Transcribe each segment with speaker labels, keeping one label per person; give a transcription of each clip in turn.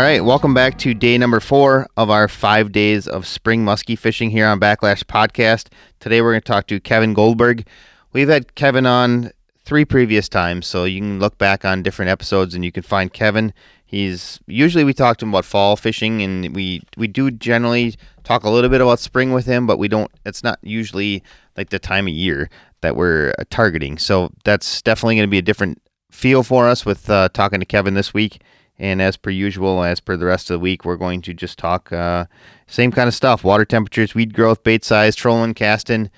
Speaker 1: All right, welcome back to day number four of our five days of spring muskie fishing here on Backlash Podcast. Today we're going to talk to Kevin Goldberg. We've had Kevin on three previous times, so you can look back on different episodes and you can find Kevin. He's usually we talk to him about fall fishing, and we we do generally talk a little bit about spring with him, but we don't. It's not usually like the time of year that we're uh, targeting. So that's definitely going to be a different feel for us with uh, talking to Kevin this week. And as per usual, as per the rest of the week, we're going to just talk uh, same kind of stuff: water temperatures, weed growth, bait size, trolling, casting,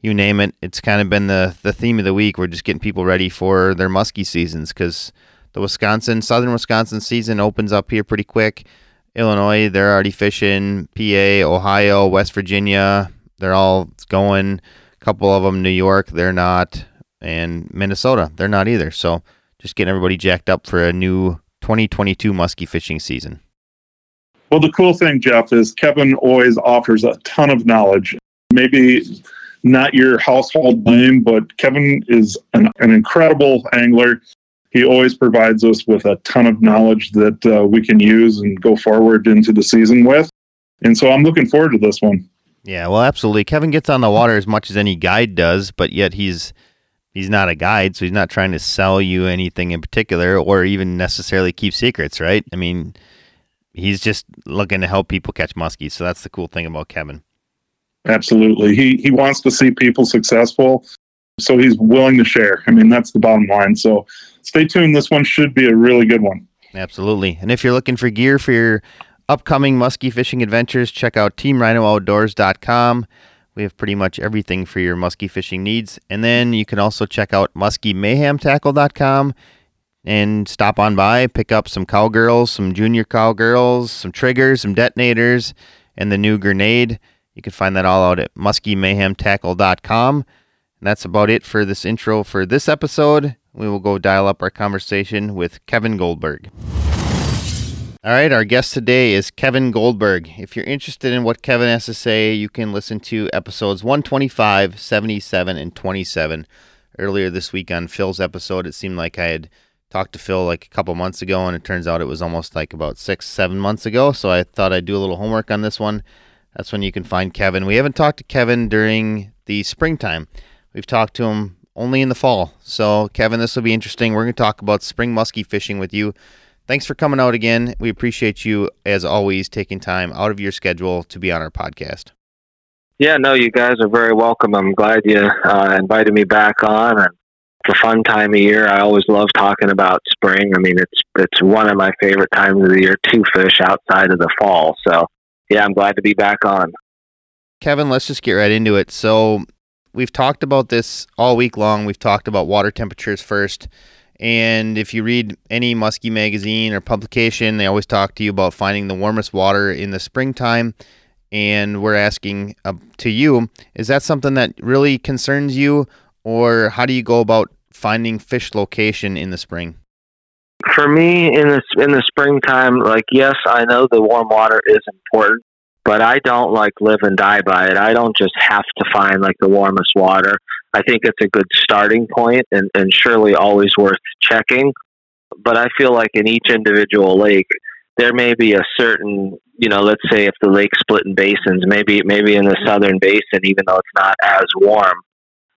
Speaker 1: you name it. It's kind of been the the theme of the week. We're just getting people ready for their muskie seasons because the Wisconsin, southern Wisconsin season opens up here pretty quick. Illinois, they're already fishing. PA, Ohio, West Virginia, they're all going. A couple of them, New York, they're not, and Minnesota, they're not either. So just getting everybody jacked up for a new 2022 muskie fishing season?
Speaker 2: Well, the cool thing, Jeff, is Kevin always offers a ton of knowledge. Maybe not your household name, but Kevin is an, an incredible angler. He always provides us with a ton of knowledge that uh, we can use and go forward into the season with. And so I'm looking forward to this one.
Speaker 1: Yeah, well, absolutely. Kevin gets on the water as much as any guide does, but yet he's he's not a guide, so he's not trying to sell you anything in particular or even necessarily keep secrets, right? I mean, he's just looking to help people catch muskies. So that's the cool thing about Kevin.
Speaker 2: Absolutely. He he wants to see people successful. So he's willing to share. I mean, that's the bottom line. So stay tuned. This one should be a really good one.
Speaker 1: Absolutely. And if you're looking for gear for your upcoming muskie fishing adventures, check out teamrhinooutdoors.com. We have pretty much everything for your muskie fishing needs. And then you can also check out muskiemayhemtackle.com and stop on by, pick up some cowgirls, some junior cowgirls, some triggers, some detonators, and the new grenade. You can find that all out at muskiemayhemtackle.com. And that's about it for this intro for this episode. We will go dial up our conversation with Kevin Goldberg. All right, our guest today is Kevin Goldberg. If you're interested in what Kevin has to say, you can listen to episodes 125, 77, and 27. Earlier this week on Phil's episode, it seemed like I had talked to Phil like a couple months ago, and it turns out it was almost like about six, seven months ago. So I thought I'd do a little homework on this one. That's when you can find Kevin. We haven't talked to Kevin during the springtime. We've talked to him only in the fall. So, Kevin, this will be interesting. We're going to talk about spring muskie fishing with you thanks for coming out again. We appreciate you, as always, taking time out of your schedule to be on our podcast.
Speaker 3: Yeah, no, you guys are very welcome. I'm glad you uh, invited me back on. And it's a fun time of year. I always love talking about spring. I mean, it's it's one of my favorite times of the year to fish outside of the fall. So, yeah, I'm glad to be back on.
Speaker 1: Kevin, let's just get right into it. So, we've talked about this all week long. We've talked about water temperatures first. And if you read any muskie magazine or publication, they always talk to you about finding the warmest water in the springtime. And we're asking uh, to you, is that something that really concerns you, or how do you go about finding fish location in the spring?
Speaker 3: For me, in the in the springtime, like yes, I know the warm water is important, but I don't like live and die by it. I don't just have to find like the warmest water. I think it's a good starting point and, and surely always worth checking. But I feel like in each individual lake, there may be a certain, you know, let's say if the lake split in basins, maybe maybe in the mm-hmm. southern basin, even though it's not as warm,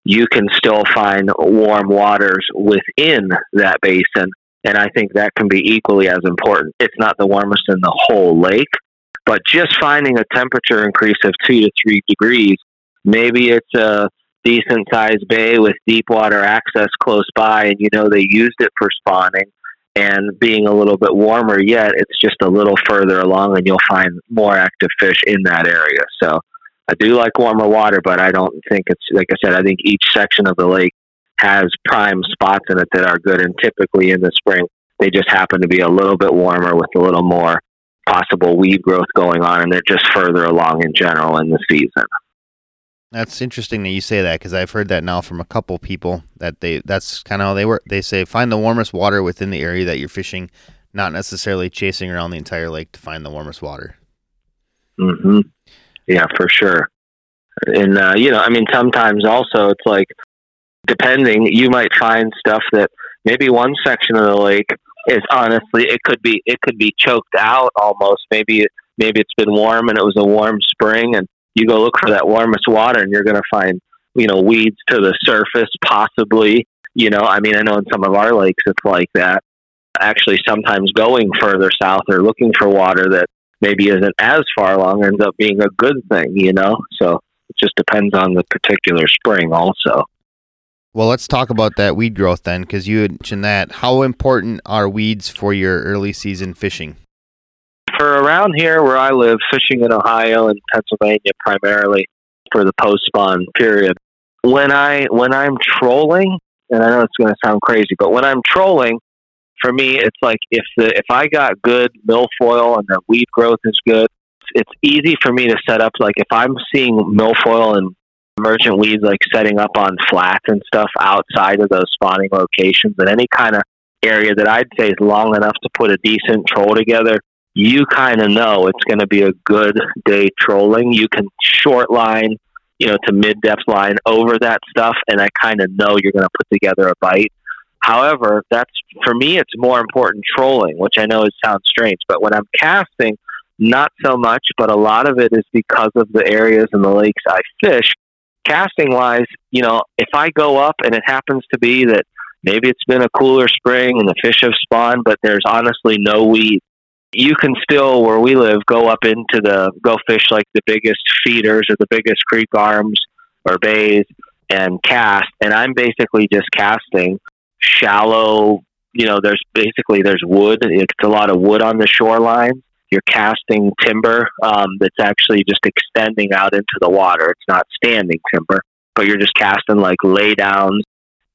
Speaker 3: you can still find warm waters within that basin. And I think that can be equally as important. It's not the warmest in the whole lake, but just finding a temperature increase of two to three degrees, maybe it's a decent sized bay with deep water access close by, and you know they used it for spawning. And being a little bit warmer yet, it's just a little further along, and you'll find more active fish in that area. So I do like warmer water, but I don't think it's like I said. I think each section of the lake has prime spots in it that are good, and typically in the spring they just happen to be a little bit warmer with a little more possible weed growth going on, and they're just further along in general in the season.
Speaker 1: That's interesting that you say that because I've heard that now from a couple people that they that's kind of how they work. They say find the warmest water within the area that you're fishing, not necessarily chasing around the entire lake to find the warmest water.
Speaker 3: Hmm. Yeah, for sure. And uh, you know, I mean, sometimes also it's like depending, you might find stuff that maybe one section of the lake is honestly it could be it could be choked out almost. Maybe maybe it's been warm and it was a warm spring, and you go look for that warmest water, and you're going to find you know weeds to the surface, possibly. You know, I mean, I know in some of our lakes it's like that. Actually, sometimes going further south or looking for water that maybe isn't as far along ends up being a good thing. You know, so it just depends on the particular spring, also.
Speaker 1: Well, let's talk about that weed growth then, because you mentioned that. How important are weeds for your early season fishing?
Speaker 3: For around here where I live, fishing in Ohio and Pennsylvania primarily for the post spawn period. When I when I'm trolling, and I know it's going to sound crazy, but when I'm trolling, for me, it's like if the if I got good milfoil and the weed growth is good, it's easy for me to set up. Like if I'm seeing milfoil and emergent weeds like setting up on flats and stuff outside of those spawning locations and any kind of area that I'd say is long enough to put a decent troll together, you kind of know it's going to be a good day trolling. You can short line, you know, to mid depth line over that stuff, and I kind of know you're going to put together a bite. However, that's for me, it's more important trolling, which I know it sounds strange, but when I'm casting, not so much, but a lot of it is because of the areas and the lakes I fish casting wise, you know, if I go up and it happens to be that maybe it's been a cooler spring and the fish have spawned, but there's honestly no weed, you can still, where we live, go up into the, go fish like the biggest feeders or the biggest creek arms or bays and cast. And I'm basically just casting shallow, you know, there's basically, there's wood. It's a lot of wood on the shoreline you're casting timber um, that's actually just extending out into the water. It's not standing timber, but you're just casting like laydowns,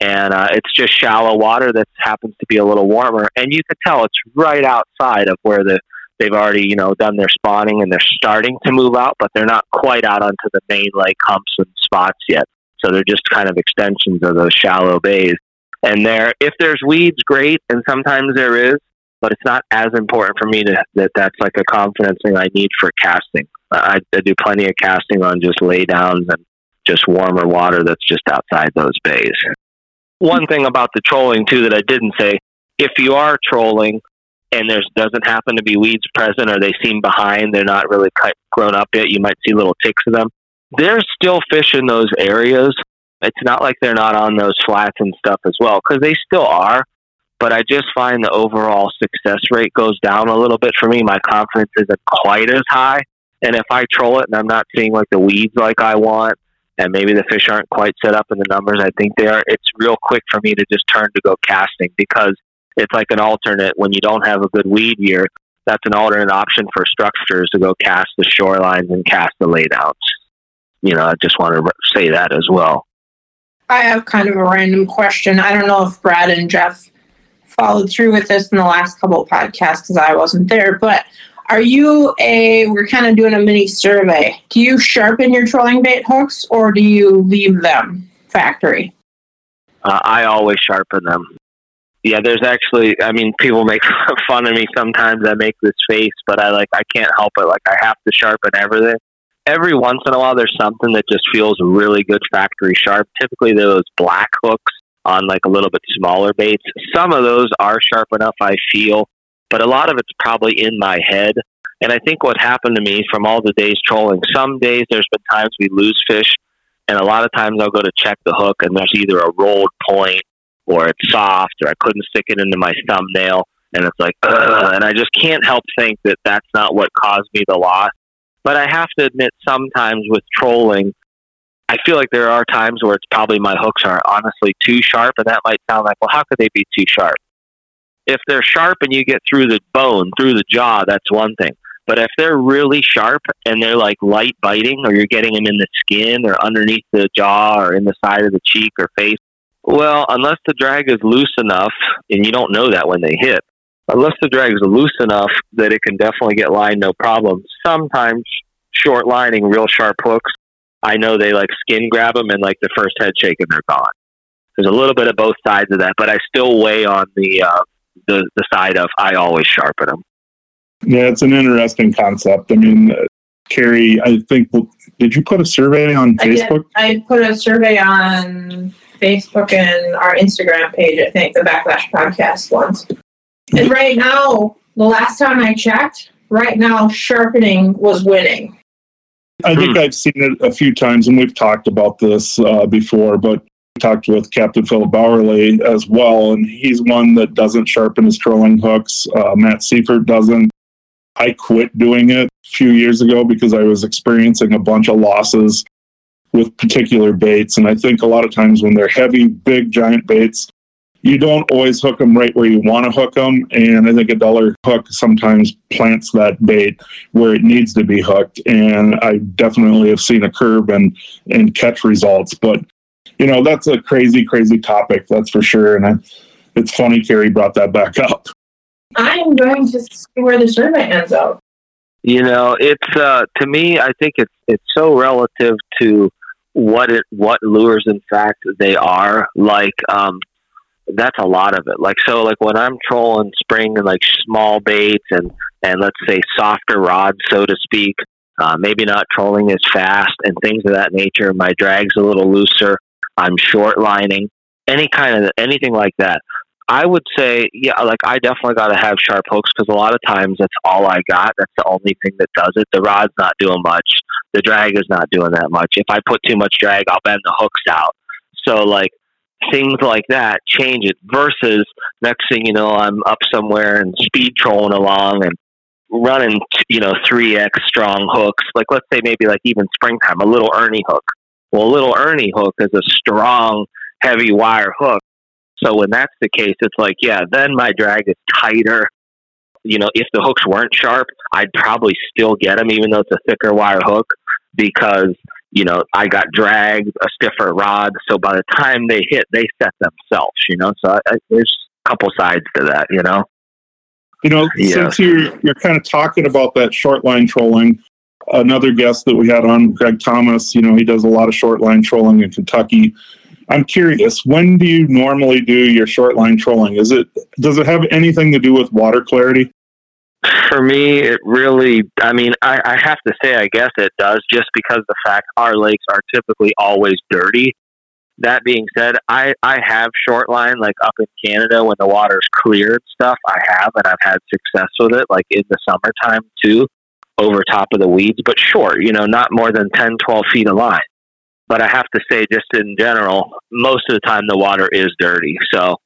Speaker 3: and uh, it's just shallow water that happens to be a little warmer. And you can tell it's right outside of where the they've already you know done their spawning and they're starting to move out, but they're not quite out onto the main lake humps and spots yet. So they're just kind of extensions of those shallow bays. And there, if there's weeds, great, and sometimes there is but it's not as important for me to that that's like a confidence thing I need for casting. I, I do plenty of casting on just laydowns and just warmer water that's just outside those bays. One thing about the trolling too that I didn't say, if you are trolling and there doesn't happen to be weeds present or they seem behind, they're not really cut, grown up yet, you might see little ticks of them. There's still fish in those areas. It's not like they're not on those flats and stuff as well, because they still are but I just find the overall success rate goes down a little bit for me. My confidence isn't quite as high. And if I troll it and I'm not seeing like the weeds like I want, and maybe the fish aren't quite set up in the numbers I think they are, it's real quick for me to just turn to go casting because it's like an alternate when you don't have a good weed year. That's an alternate option for structures to go cast the shorelines and cast the laydowns. You know, I just want to say that as well.
Speaker 4: I have kind of a random question. I don't know if Brad and Jeff followed through with this in the last couple of podcasts because I wasn't there, but are you a we're kind of doing a mini survey. Do you sharpen your trolling bait hooks or do you leave them factory?
Speaker 3: Uh, i always sharpen them. Yeah there's actually i mean people make fun of me sometimes. I make this face but i like i can't help it. Like i have to sharpen everything. Every once in a while there's something that just feels really good factory sharp. Typically those black hooks on like a little bit smaller baits. Some of those are sharp enough, I feel, but a lot of it's probably in my head. And I think what happened to me from all the days trolling, some days there's been times we lose fish, and a lot of times I'll go to check the hook, and there's either a rolled point or it's soft, or I couldn't stick it into my thumbnail, and it's like, Ugh, and I just can't help think that that's not what caused me the loss. But I have to admit, sometimes with trolling, I feel like there are times where it's probably my hooks are honestly too sharp, and that might sound like, well, how could they be too sharp? If they're sharp and you get through the bone, through the jaw, that's one thing. But if they're really sharp and they're like light biting, or you're getting them in the skin or underneath the jaw or in the side of the cheek or face, well, unless the drag is loose enough, and you don't know that when they hit, unless the drag is loose enough that it can definitely get lined no problem. Sometimes short lining, real sharp hooks I know they like skin grab them and like the first head shake and they're gone. There's a little bit of both sides of that, but I still weigh on the uh, the the side of I always sharpen them.
Speaker 2: Yeah, it's an interesting concept. I mean, uh, Carrie, I think did you put a survey on Facebook?
Speaker 4: I, I put a survey on Facebook and our Instagram page. I think the Backlash Podcast once. And right now, the last time I checked, right now sharpening was winning.
Speaker 2: I think I've seen it a few times, and we've talked about this uh, before, but talked with Captain Philip Bowerly as well, and he's one that doesn't sharpen his trolling hooks. Uh, Matt Seifert doesn't. I quit doing it a few years ago because I was experiencing a bunch of losses with particular baits. And I think a lot of times when they're heavy, big, giant baits, you don't always hook them right where you want to hook them. And I think a dollar hook sometimes plants that bait where it needs to be hooked. And I definitely have seen a curve and, and catch results. But, you know, that's a crazy, crazy topic, that's for sure. And I, it's funny Carrie brought that back up.
Speaker 4: I am going to see where the survey ends up.
Speaker 3: You know, it's uh, to me. I think it's it's so relative to what it what lures in fact they are. Like, um, that's a lot of it. Like, so like when I'm trolling spring and like small baits and and let's say softer rods, so to speak. Uh, maybe not trolling as fast and things of that nature. My drag's a little looser. I'm short lining. Any kind of anything like that. I would say, yeah, like I definitely got to have sharp hooks because a lot of times that's all I got. That's the only thing that does it. The rod's not doing much. The drag is not doing that much. If I put too much drag, I'll bend the hooks out. So like things like that change it. Versus next thing you know, I'm up somewhere and speed trolling along and running, you know, three x strong hooks. Like let's say maybe like even springtime, a little Ernie hook. Well, little Ernie hook is a strong, heavy wire hook so when that's the case, it's like, yeah, then my drag is tighter. You know, if the hooks weren't sharp, I'd probably still get them, even though it's a thicker wire hook, because you know I got drag, a stiffer rod. So by the time they hit, they set themselves. You know, so I, I, there's a couple sides to that. You know.
Speaker 2: You know, yeah. since you're you're kind of talking about that short line trolling, another guest that we had on, Greg Thomas, you know, he does a lot of short line trolling in Kentucky. I'm curious, when do you normally do your short line trolling? Is it does it have anything to do with water clarity?
Speaker 3: For me, it really, I mean, I, I have to say, I guess it does just because the fact our lakes are typically always dirty. That being said, I, I have short line like up in Canada when the water's clear and stuff. I have, and I've had success with it, like in the summertime too, over top of the weeds, but short, you know, not more than 10, 12 feet of line. But I have to say, just in general, most of the time the water is dirty. So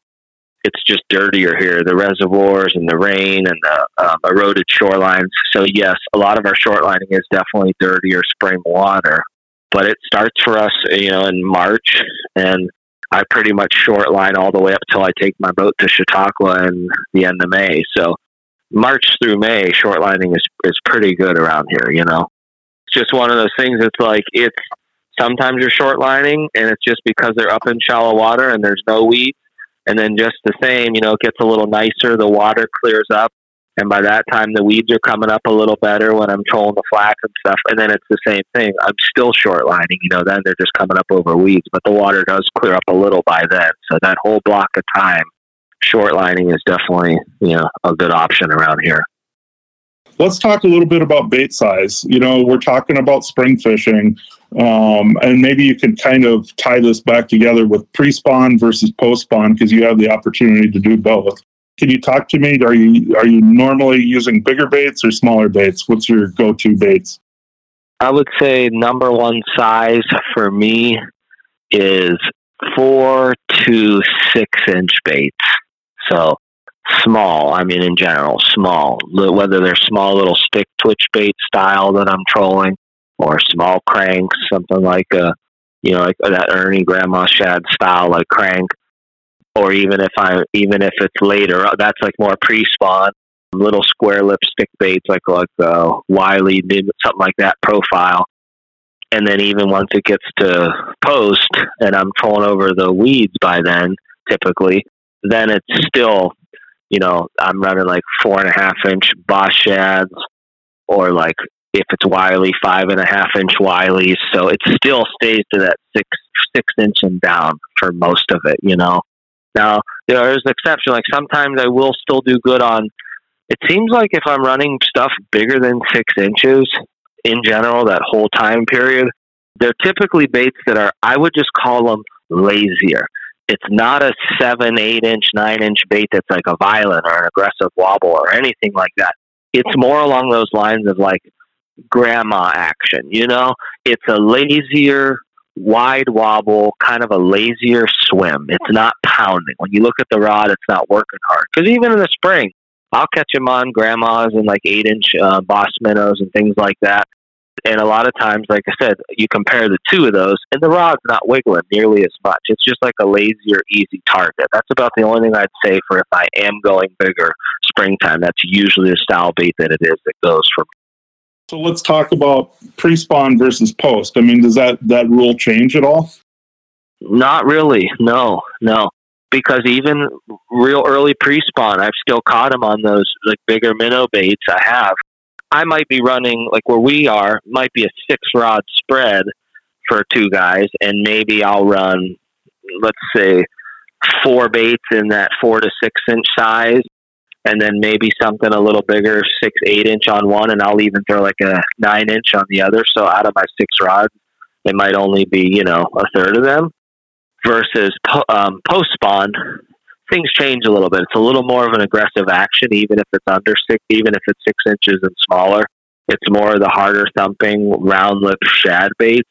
Speaker 3: it's just dirtier here. The reservoirs and the rain and the um, eroded shorelines. So yes, a lot of our shortlining is definitely dirtier spring water. But it starts for us, you know, in March, and I pretty much short line all the way up till I take my boat to Chautauqua in the end of May. So March through May, short lining is is pretty good around here. You know, it's just one of those things. It's like it's Sometimes you're short lining, and it's just because they're up in shallow water and there's no weeds. And then just the same, you know, it gets a little nicer. The water clears up, and by that time the weeds are coming up a little better when I'm trolling the flax and stuff. And then it's the same thing. I'm still short lining, you know. Then they're just coming up over weeds, but the water does clear up a little by then. So that whole block of time, short lining is definitely you know a good option around here.
Speaker 2: Let's talk a little bit about bait size. You know, we're talking about spring fishing, um, and maybe you can kind of tie this back together with pre-spawn versus post-spawn because you have the opportunity to do both. Can you talk to me? Are you are you normally using bigger baits or smaller baits? What's your go-to baits?
Speaker 3: I would say number one size for me is four to six inch baits. So small. I mean, in general, small. Whether they're small little stick twitch bait style that I'm trolling, or small cranks, something like a, you know, like that Ernie Grandma Shad style, like crank, or even if I, even if it's later, uh, that's like more pre-spawn, little square lip stick baits, like like uh, Wiley, something like that profile. And then even once it gets to post, and I'm trolling over the weeds by then, typically, then it's still you know, I'm running like four and a half inch Boss shads or like if it's Wiley, five and a half inch Wileys. So it still stays to that six six inch and down for most of it, you know. Now there's an exception. Like sometimes I will still do good on it seems like if I'm running stuff bigger than six inches in general, that whole time period, they're typically baits that are I would just call them lazier It's not a seven, eight inch, nine inch bait that's like a violent or an aggressive wobble or anything like that. It's more along those lines of like grandma action, you know? It's a lazier, wide wobble, kind of a lazier swim. It's not pounding. When you look at the rod, it's not working hard. Because even in the spring, I'll catch them on grandmas and like eight inch uh, boss minnows and things like that. And a lot of times, like I said, you compare the two of those, and the rod's not wiggling nearly as much. It's just like a lazier, easy target. That's about the only thing I'd say for if I am going bigger springtime. That's usually the style bait that it is that goes for me.
Speaker 2: So let's talk about pre-spawn versus post. I mean, does that that rule change at all?
Speaker 3: Not really. No, no. Because even real early pre-spawn, I've still caught them on those like bigger minnow baits. I have. I might be running like where we are might be a six rod spread for two guys, and maybe I'll run, let's say, four baits in that four to six inch size, and then maybe something a little bigger, six, eight inch on one, and I'll even throw like a nine inch on the other. So out of my six rods, it might only be, you know, a third of them versus um, post spawn. Things change a little bit. It's a little more of an aggressive action, even if it's under six, even if it's six inches and smaller. It's more of the harder thumping, round lip shad baits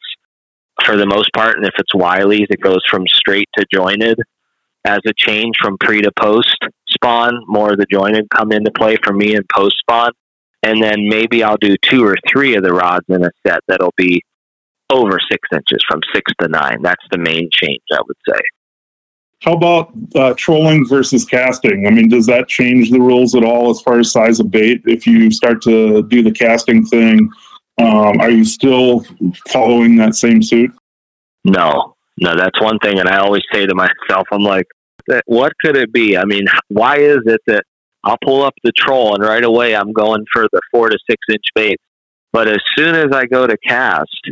Speaker 3: for the most part. And if it's Wiley's, it goes from straight to jointed as a change from pre to post spawn. More of the jointed come into play for me in post spawn. And then maybe I'll do two or three of the rods in a set that'll be over six inches from six to nine. That's the main change, I would say.
Speaker 2: How about uh, trolling versus casting? I mean, does that change the rules at all as far as size of bait? If you start to do the casting thing, um, are you still following that same suit?
Speaker 3: No, no, that's one thing. And I always say to myself, I'm like, what could it be? I mean, why is it that I'll pull up the troll and right away I'm going for the four to six inch bait? But as soon as I go to cast,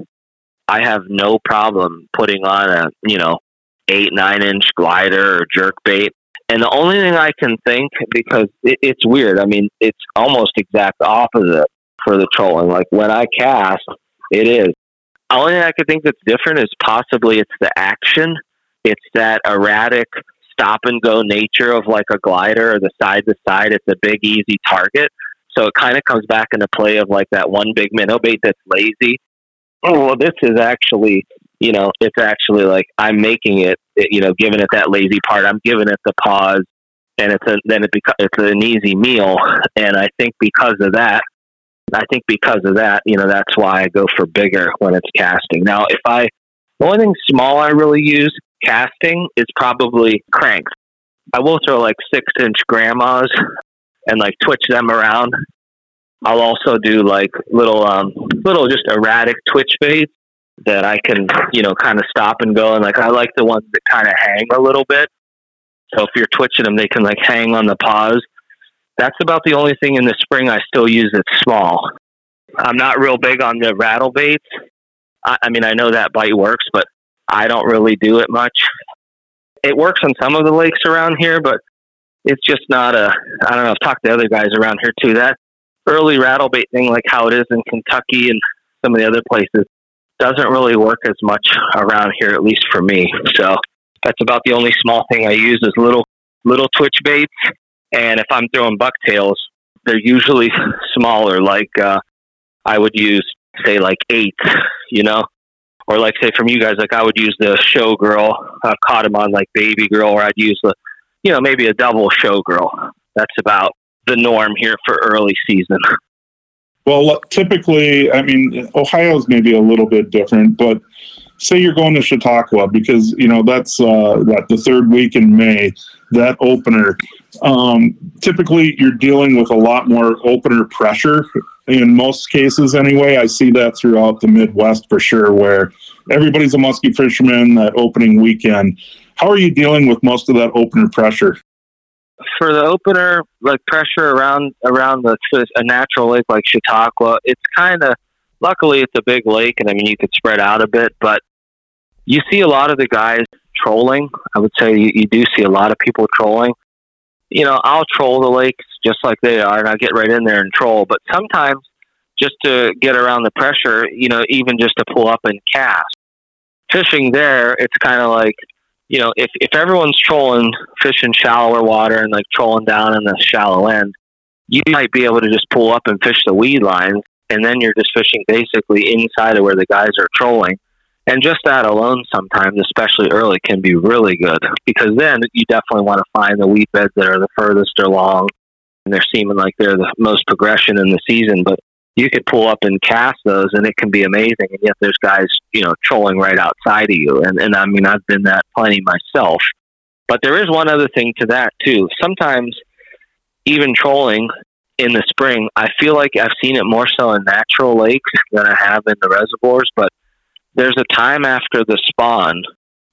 Speaker 3: I have no problem putting on a, you know, eight, nine inch glider or jerk bait. And the only thing I can think, because it, it's weird, I mean, it's almost exact opposite for the trolling. Like when I cast, it is. The only thing I could think that's different is possibly it's the action. It's that erratic stop and go nature of like a glider or the side to side. It's a big, easy target. So it kind of comes back into play of like that one big minnow bait that's lazy. Oh, well, this is actually, you know, it's actually like I'm making it, you know, giving it that lazy part. I'm giving it the pause, and it's a then it becomes it's an easy meal. And I think because of that, I think because of that, you know, that's why I go for bigger when it's casting. Now, if I the only thing small I really use casting is probably cranks. I will throw like six inch grandmas and like twitch them around. I'll also do like little, um, little just erratic twitch baits that I can, you know, kind of stop and go. And like, I like the ones that kind of hang a little bit. So if you're twitching them, they can like hang on the pause. That's about the only thing in the spring I still use that's small. I'm not real big on the rattle baits. I, I mean, I know that bite works, but I don't really do it much. It works on some of the lakes around here, but it's just not a. I don't know. I've talked to other guys around here too. That early rattle bait thing, like how it is in Kentucky and some of the other places, doesn't really work as much around here, at least for me. So that's about the only small thing I use is little little twitch baits. And if I'm throwing bucktails, they're usually smaller. Like uh, I would use, say, like eight. You know, or like say from you guys, like I would use the showgirl. I caught him on like baby girl, or I'd use the, you know, maybe a double showgirl. That's about the norm here for early season.
Speaker 2: Well, typically, I mean, Ohio's maybe a little bit different, but say you're going to Chautauqua because you know that's uh, that the third week in May, that opener. Um, typically, you're dealing with a lot more opener pressure in most cases. Anyway, I see that throughout the Midwest for sure, where everybody's a musky fisherman that opening weekend. How are you dealing with most of that opener pressure?
Speaker 3: For the opener, like pressure around around the a natural lake like Chautauqua, it's kind of luckily it's a big lake, and I mean you could spread out a bit, but you see a lot of the guys trolling. I would say you, you do see a lot of people trolling. You know, I'll troll the lakes just like they are, and I get right in there and troll. But sometimes, just to get around the pressure, you know, even just to pull up and cast. Fishing there, it's kind of like you know, if, if everyone's trolling, fishing shallower water and like trolling down in the shallow end, you might be able to just pull up and fish the weed lines. And then you're just fishing basically inside of where the guys are trolling. And just that alone, sometimes, especially early, can be really good because then you definitely want to find the weed beds that are the furthest along and they're seeming like they're the most progression in the season. But you could pull up and cast those and it can be amazing. And yet there's guys, you know, trolling right outside of you. And, and I mean, I've been that plenty myself. But there is one other thing to that too. Sometimes even trolling in the spring, I feel like I've seen it more so in natural lakes than I have in the reservoirs. But there's a time after the spawn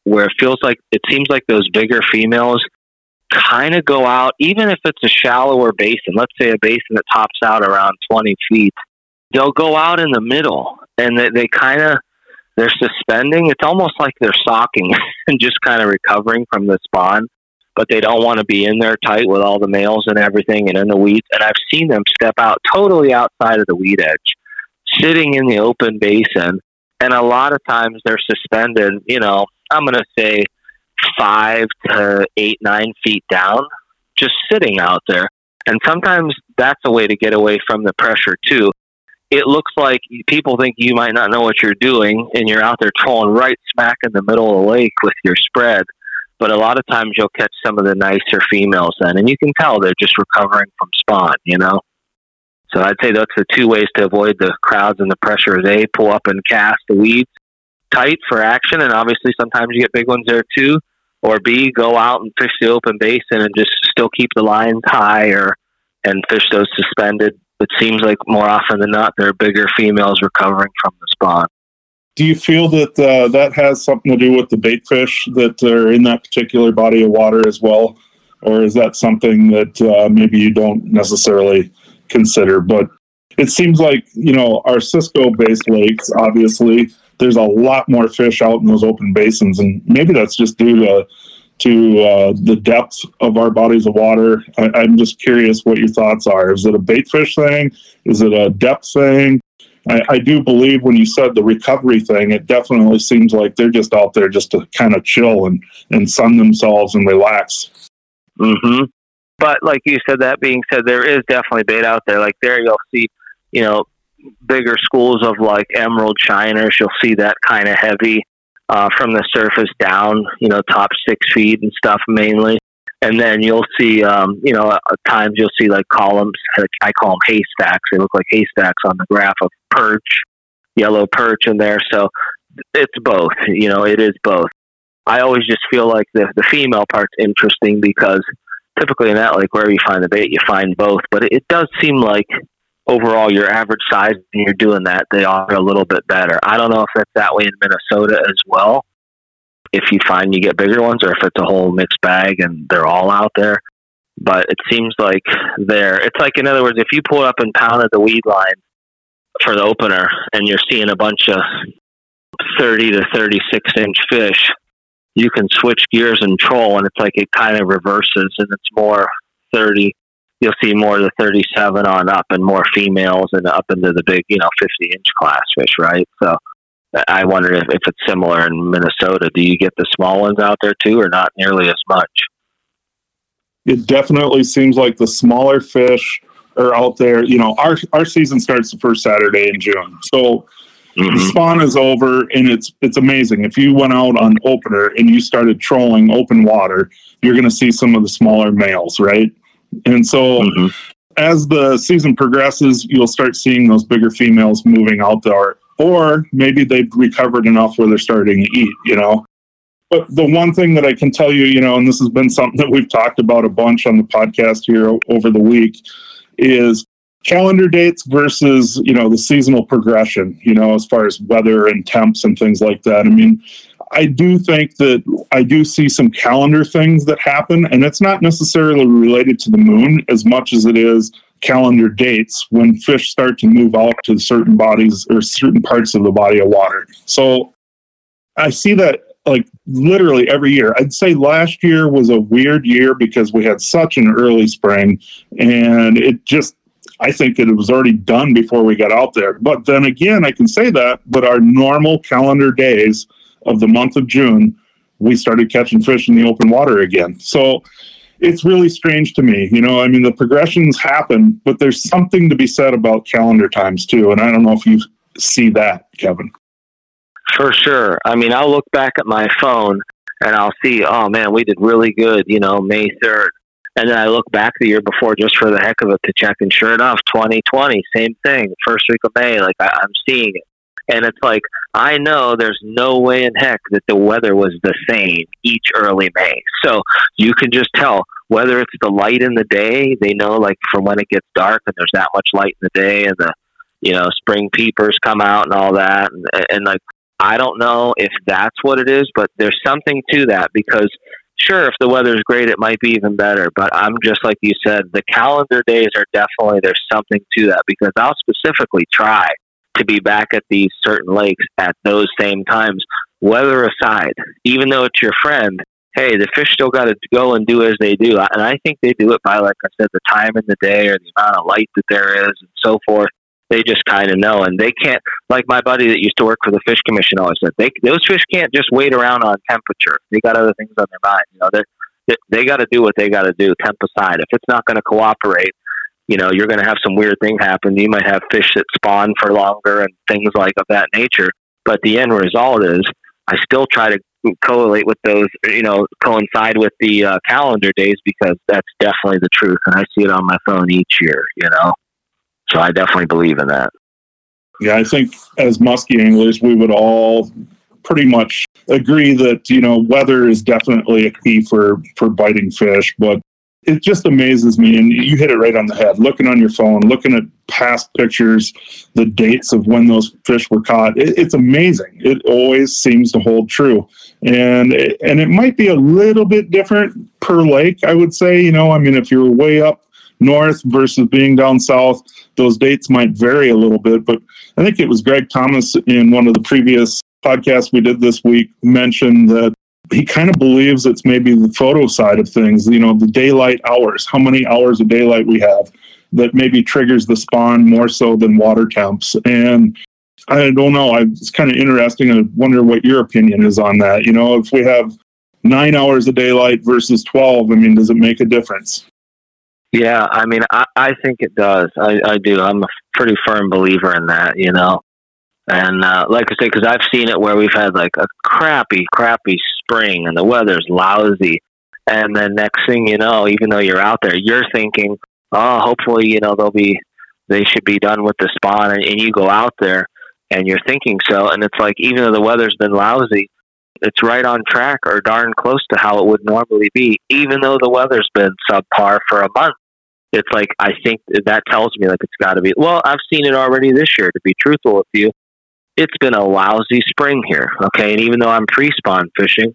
Speaker 3: where it feels like it seems like those bigger females kind of go out, even if it's a shallower basin, let's say a basin that tops out around 20 feet, they'll go out in the middle and they, they kind of, they're suspending. It's almost like they're socking and just kind of recovering from the spawn, but they don't want to be in there tight with all the males and everything and in the weeds. And I've seen them step out totally outside of the weed edge, sitting in the open basin. And a lot of times they're suspended, you know, I'm going to say five to eight, nine feet down, just sitting out there. And sometimes that's a way to get away from the pressure too. It looks like people think you might not know what you're doing, and you're out there trolling right smack in the middle of the lake with your spread. But a lot of times you'll catch some of the nicer females then, and you can tell they're just recovering from spawn, you know? So I'd say that's the two ways to avoid the crowds and the pressure is A, pull up and cast the weeds tight for action, and obviously sometimes you get big ones there too. Or B, go out and fish the open basin and just still keep the lines high or and fish those suspended. It seems like more often than not, there are bigger females recovering from the spawn.
Speaker 2: Do you feel that uh, that has something to do with the bait fish that are in that particular body of water as well? Or is that something that uh, maybe you don't necessarily consider? But it seems like, you know, our Cisco based lakes, obviously, there's a lot more fish out in those open basins, and maybe that's just due to to uh, the depth of our bodies of water. I, am just curious what your thoughts are. Is it a bait fish thing? Is it a depth thing? I, I do believe when you said the recovery thing, it definitely seems like they're just out there just to kind of chill and, and sun themselves and relax.
Speaker 3: Mm-hmm. But like you said, that being said, there is definitely bait out there. Like there, you'll see, you know, bigger schools of like emerald shiners, you'll see that kind of heavy uh, from the surface down, you know, top six feet and stuff mainly. And then you'll see, um, you know, at times you'll see like columns. I call them haystacks. They look like haystacks on the graph of perch, yellow perch in there. So it's both. You know, it is both. I always just feel like the the female part's interesting because typically in that like wherever you find the bait, you find both. But it, it does seem like overall your average size and you're doing that, they are a little bit better. I don't know if that's that way in Minnesota as well. If you find you get bigger ones or if it's a whole mixed bag and they're all out there. But it seems like they're it's like in other words, if you pull up and pounded the weed line for the opener and you're seeing a bunch of thirty to thirty six inch fish, you can switch gears and troll and it's like it kind of reverses and it's more thirty you'll see more of the 37 on up and more females and up into the big, you know, 50 inch class fish, right? So I wonder if, if it's similar in Minnesota. Do you get the small ones out there too, or not nearly as much?
Speaker 2: It definitely seems like the smaller fish are out there. You know, our our season starts the first Saturday in June, so mm-hmm. the spawn is over, and it's it's amazing. If you went out on opener and you started trolling open water, you're going to see some of the smaller males, right? And so mm-hmm. as the season progresses, you'll start seeing those bigger females moving out there, or maybe they've recovered enough where they're starting to eat, you know. But the one thing that I can tell you, you know, and this has been something that we've talked about a bunch on the podcast here over the week, is calendar dates versus you know the seasonal progression you know as far as weather and temps and things like that i mean I do think that I do see some calendar things that happen, and it's not necessarily related to the moon as much as it is calendar dates when fish start to move out to certain bodies or certain parts of the body of water. So I see that like literally every year. I'd say last year was a weird year because we had such an early spring and it just I think it was already done before we got out there. But then again, I can say that, but our normal calendar days of the month of June we started catching fish in the open water again. So it's really strange to me. You know, I mean, the progressions happen, but there's something to be said about calendar times too. And I don't know if you see that, Kevin.
Speaker 3: For sure. I mean, I'll look back at my phone and I'll see, oh man, we did really good, you know, May 3rd. And then I look back the year before just for the heck of it to check. And sure enough, 2020, same thing, first week of May, like I, I'm seeing it. And it's like, I know there's no way in heck that the weather was the same each early May. So you can just tell whether it's the light in the day, they know like from when it gets dark and there's that much light in the day and the, you know, spring peepers come out and all that. And, and like, I don't know if that's what it is, but there's something to that because sure, if the weather's great, it might be even better. But I'm just like you said, the calendar days are definitely, there's something to that because I'll specifically try to be back at these certain lakes at those same times, weather aside, even though it's your friend. Hey, the fish still got to go and do as they do. And I think they do it by, like I said, the time in the day or the amount of light that there is and so forth they just kind of know, and they can't. Like my buddy that used to work for the fish commission always said, they those fish can't just wait around on temperature. They got other things on their mind. You know, they they got to do what they got to do. Temp aside, if it's not going to cooperate, you know, you're going to have some weird thing happen. You might have fish that spawn for longer and things like of that nature. But the end result is, I still try to correlate with those, you know, coincide with the uh, calendar days because that's definitely the truth, and I see it on my phone each year. You know. So I definitely believe in that.
Speaker 2: Yeah, I think as muskie anglers, we would all pretty much agree that you know weather is definitely a key for for biting fish, but it just amazes me and you hit it right on the head looking on your phone looking at past pictures the dates of when those fish were caught it, it's amazing it always seems to hold true and and it might be a little bit different per lake i would say you know i mean if you're way up north versus being down south, those dates might vary a little bit. But I think it was Greg Thomas in one of the previous podcasts we did this week mentioned that he kind of believes it's maybe the photo side of things, you know, the daylight hours, how many hours of daylight we have that maybe triggers the spawn more so than water temps. And I don't know. I, It's kind of interesting. I wonder what your opinion is on that. You know, if we have nine hours of daylight versus 12, I mean, does it make a difference?
Speaker 3: Yeah, I mean, I, I think it does. I, I do. I'm a pretty firm believer in that, you know. And uh, like I say, because I've seen it where we've had like a crappy, crappy spring and the weather's lousy. And then next thing you know, even though you're out there, you're thinking, oh, hopefully, you know, they'll be, they should be done with the spawn. And, and you go out there and you're thinking so. And it's like, even though the weather's been lousy, it's right on track or darn close to how it would normally be, even though the weather's been subpar for a month it's like I think that tells me like it's got to be. Well, I've seen it already this year. To be truthful with you, it's been a lousy spring here. Okay, and even though I'm pre-spawn fishing,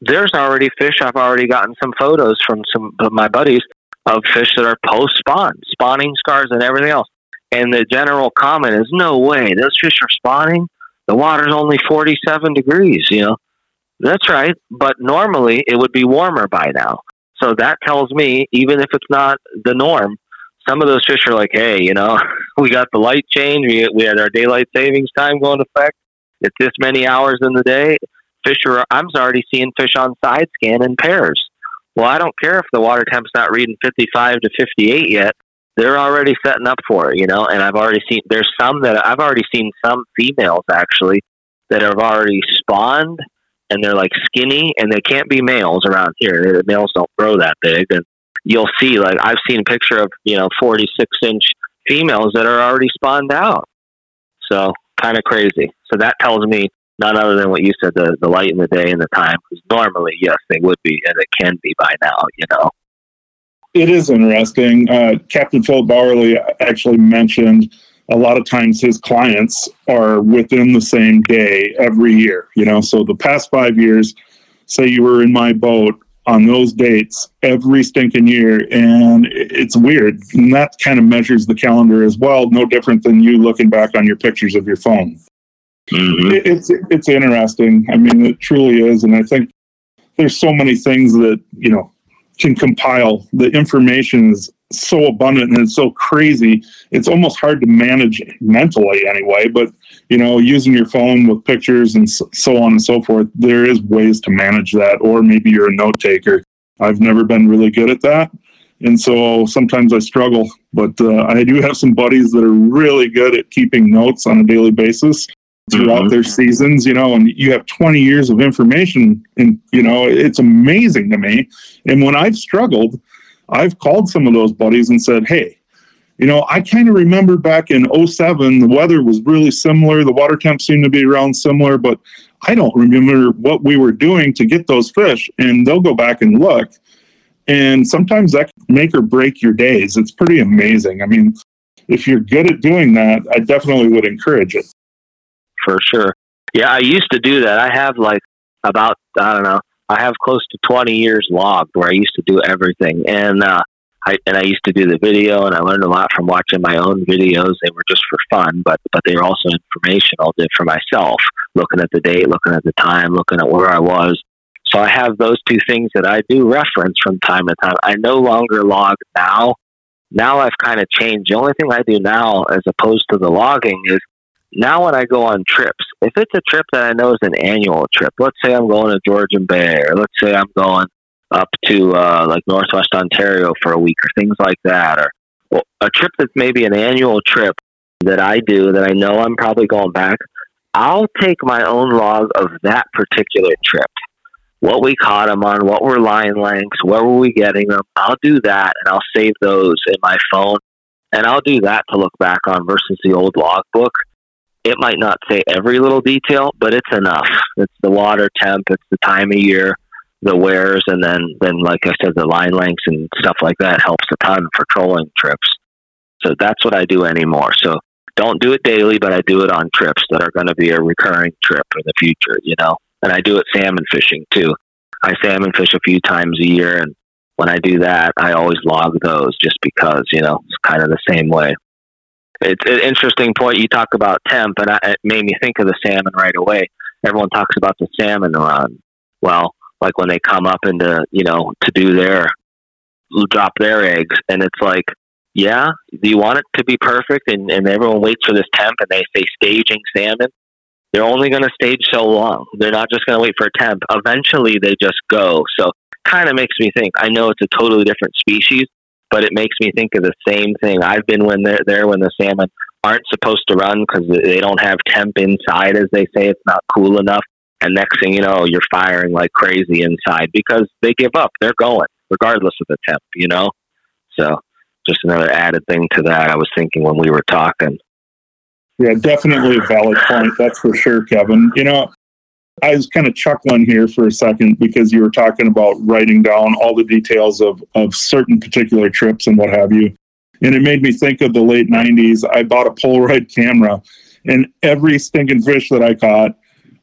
Speaker 3: there's already fish. I've already gotten some photos from some of my buddies of fish that are post-spawn, spawning scars and everything else. And the general comment is, "No way, those fish are spawning. The water's only 47 degrees." You know, that's right. But normally it would be warmer by now. So that tells me, even if it's not the norm, some of those fish are like, hey, you know, we got the light change. We, we had our daylight savings time going into effect. It's this many hours in the day. Fish are, I'm already seeing fish on side scan in pairs. Well, I don't care if the water temp's not reading 55 to 58 yet. They're already setting up for it, you know, and I've already seen, there's some that I've already seen some females actually that have already spawned and they're like skinny and they can't be males around here. The males don't grow that big. And you'll see, like, I've seen a picture of, you know, 46 inch females that are already spawned out. So kind of crazy. So that tells me not other than what you said, the, the light in the day and the time, because normally, yes, they would be, and it can be by now, you know.
Speaker 2: It is interesting. Uh, Captain Philip Bowerly actually mentioned a lot of times his clients are within the same day every year you know so the past five years say you were in my boat on those dates every stinking year and it's weird. And that kind of measures the calendar as well no different than you looking back on your pictures of your phone. Mm-hmm. it's it's interesting. I mean it truly is and i think there's so many things that you know can compile. The information is so abundant and it's so crazy it's almost hard to manage mentally anyway but you know, using your phone with pictures and so on and so forth, there is ways to manage that. Or maybe you're a note taker. I've never been really good at that. And so sometimes I struggle, but uh, I do have some buddies that are really good at keeping notes on a daily basis throughout mm-hmm. their seasons, you know, and you have 20 years of information and, you know, it's amazing to me. And when I've struggled, I've called some of those buddies and said, Hey, you know, I kind of remember back in 07, the weather was really similar. The water temp seemed to be around similar, but I don't remember what we were doing to get those fish. And they'll go back and look. And sometimes that can make or break your days. It's pretty amazing. I mean, if you're good at doing that, I definitely would encourage it.
Speaker 3: For sure. Yeah, I used to do that. I have like about, I don't know, I have close to 20 years logged where I used to do everything. And, uh, I, and I used to do the video, and I learned a lot from watching my own videos. They were just for fun, but but they were also informational Did for myself. Looking at the date, looking at the time, looking at where I was. So I have those two things that I do reference from time to time. I no longer log now. Now I've kind of changed. The only thing I do now, as opposed to the logging, is now when I go on trips, if it's a trip that I know is an annual trip, let's say I'm going to Georgian Bay, or let's say I'm going up to uh, like Northwest Ontario for a week or things like that, or a trip that's maybe an annual trip that I do that I know I'm probably going back, I'll take my own log of that particular trip. What we caught them on, what were line lengths, where were we getting them. I'll do that and I'll save those in my phone and I'll do that to look back on versus the old logbook. It might not say every little detail, but it's enough. It's the water temp, it's the time of year, the wares and then then like I said, the line lengths and stuff like that helps a ton for trolling trips. So that's what I do anymore. So don't do it daily, but I do it on trips that are going to be a recurring trip in the future. You know, and I do it salmon fishing too. I salmon fish a few times a year, and when I do that, I always log those just because you know it's kind of the same way. It's an interesting point you talk about temp, and I, it made me think of the salmon right away. Everyone talks about the salmon run. Well, like when they come up into you know to do their drop their eggs. And it's like yeah do you want it to be perfect and, and everyone waits for this temp and they say staging salmon. They're only going to stage so long. They're not just going to wait for a temp. Eventually they just go. So kind of makes me think. I know it's a totally different species but it makes me think of the same thing. I've been when they're there when the salmon aren't supposed to run because they don't have temp inside as they say. It's not cool enough and next thing you know, you're firing like crazy inside because they give up. They're going regardless of the temp, you know? So just another added thing to that I was thinking when we were talking.
Speaker 2: Yeah, definitely a valid point. That's for sure, Kevin. You know, I was kind of chuckling here for a second because you were talking about writing down all the details of, of certain particular trips and what have you. And it made me think of the late 90s. I bought a Polaroid camera, and every stinking fish that I caught,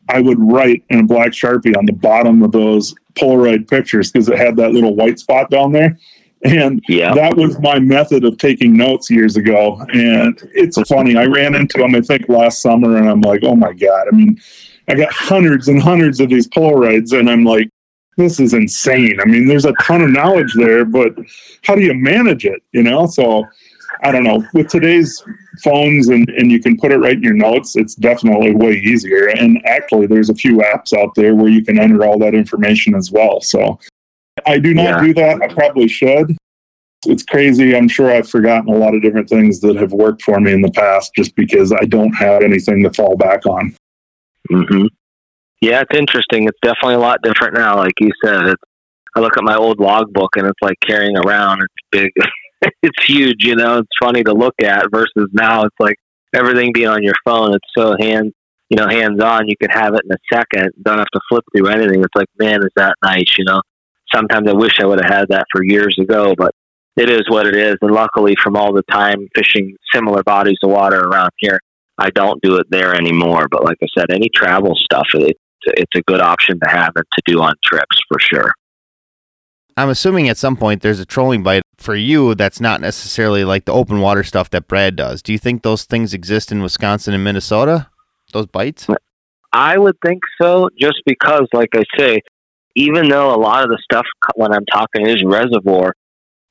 Speaker 2: I would write in a black sharpie on the bottom of those Polaroid pictures because it had that little white spot down there. And yeah. that was my method of taking notes years ago. And it's funny. I ran into them, I think, last summer, and I'm like, oh my God. I mean, I got hundreds and hundreds of these Polaroids, and I'm like, this is insane. I mean, there's a ton of knowledge there, but how do you manage it? You know? So I don't know. With today's phones and, and you can put it right in your notes, it's definitely way easier. And actually, there's a few apps out there where you can enter all that information as well. So I do not yeah. do that. I probably should. It's crazy. I'm sure I've forgotten a lot of different things that have worked for me in the past just because I don't have anything to fall back on.
Speaker 3: Mm-hmm. Yeah, it's interesting. It's definitely a lot different now. Like you said, it's, I look at my old logbook and it's like carrying around. It's big. it's huge, you know. It's funny to look at versus now it's like everything being on your phone. It's so hands, you know, hands on. You can have it in a second. Don't have to flip through anything. It's like, man, is that nice, you know? Sometimes I wish I would have had that for years ago, but it is what it is. And luckily, from all the time fishing similar bodies of water around here, I don't do it there anymore. But like I said, any travel stuff, it, it's a good option to have and to do on trips for sure.
Speaker 1: I'm assuming at some point there's a trolling bite for you that's not necessarily like the open water stuff that Brad does. Do you think those things exist in Wisconsin and Minnesota? Those bites?
Speaker 3: I would think so, just because, like I say, even though a lot of the stuff when I'm talking is reservoir,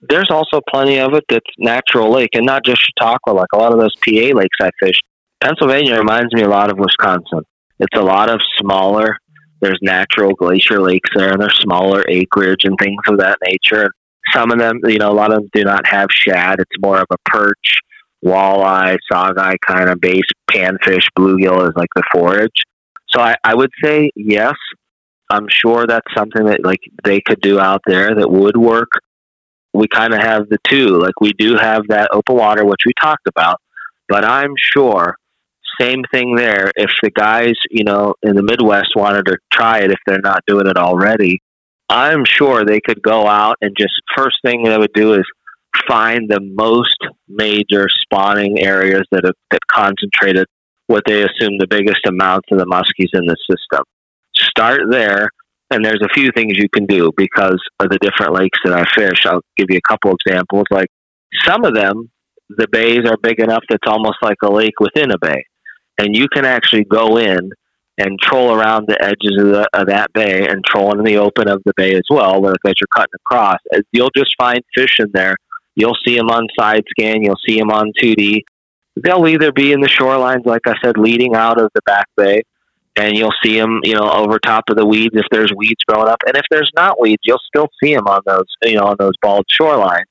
Speaker 3: there's also plenty of it that's natural lake and not just Chautauqua. Like a lot of those PA lakes I fish, Pennsylvania reminds me a lot of Wisconsin. It's a lot of smaller. There's natural glacier lakes there, and there's smaller acreage and things of that nature. Some of them, you know, a lot of them do not have shad. It's more of a perch, walleye, sockeye kind of base. Panfish, bluegill is like the forage. So I, I would say yes. I'm sure that's something that like they could do out there that would work. We kind of have the two. Like we do have that open water, which we talked about, but I'm sure same thing there. If the guys, you know, in the Midwest wanted to try it, if they're not doing it already, I'm sure they could go out and just first thing they would do is find the most major spawning areas that have that concentrated what they assume the biggest amounts of the muskies in the system. Start there, and there's a few things you can do because of the different lakes that I fish. I'll give you a couple examples. Like some of them, the bays are big enough that's almost like a lake within a bay and you can actually go in and troll around the edges of, the, of that bay and troll in the open of the bay as well, as you're cutting across. Uh, you'll just find fish in there. You'll see them on side scan. You'll see them on 2D. They'll either be in the shorelines, like I said, leading out of the back bay, and you'll see them, you know, over top of the weeds if there's weeds growing up. And if there's not weeds, you'll still see them on those, you know, on those bald shorelines.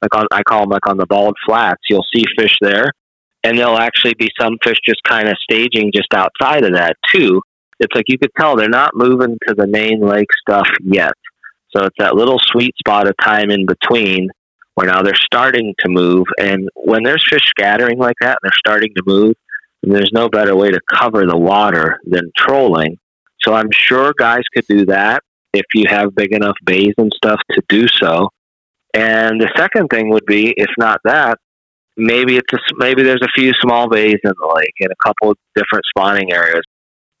Speaker 3: Like on, I call them like on the bald flats. You'll see fish there and there'll actually be some fish just kind of staging just outside of that too. It's like you could tell they're not moving to the main lake stuff yet. So it's that little sweet spot of time in between where now they're starting to move. And when there's fish scattering like that and they're starting to move, there's no better way to cover the water than trolling. So I'm sure guys could do that if you have big enough bays and stuff to do so. And the second thing would be, if not that, maybe it's a, maybe there's a few small bays in the lake and a couple of different spawning areas.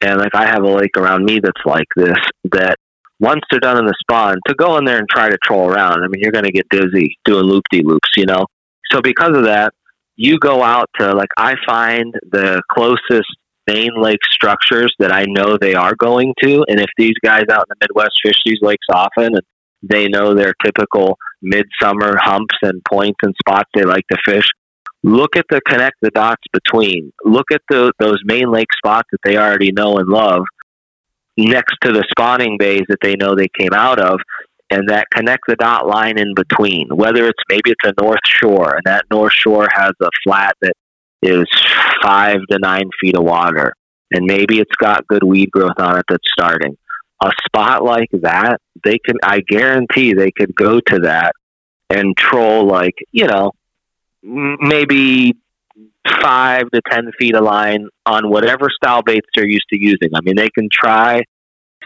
Speaker 3: And like I have a lake around me that's like this that once they're done in the spawn, to go in there and try to troll around, I mean, you're going to get dizzy doing loop de loops, you know? So because of that, you go out to, like, I find the closest main lake structures that I know they are going to. And if these guys out in the Midwest fish these lakes often and they know their typical midsummer humps and points and spots they like to fish, look at the connect the dots between. Look at the, those main lake spots that they already know and love next to the spawning bays that they know they came out of and that connect the dot line in between. Whether it's maybe it's a north shore and that north shore has a flat that is five to nine feet of water and maybe it's got good weed growth on it that's starting. A spot like that, they can I guarantee they could go to that and troll like, you know, maybe five to ten feet of line on whatever style baits they're used to using. I mean, they can try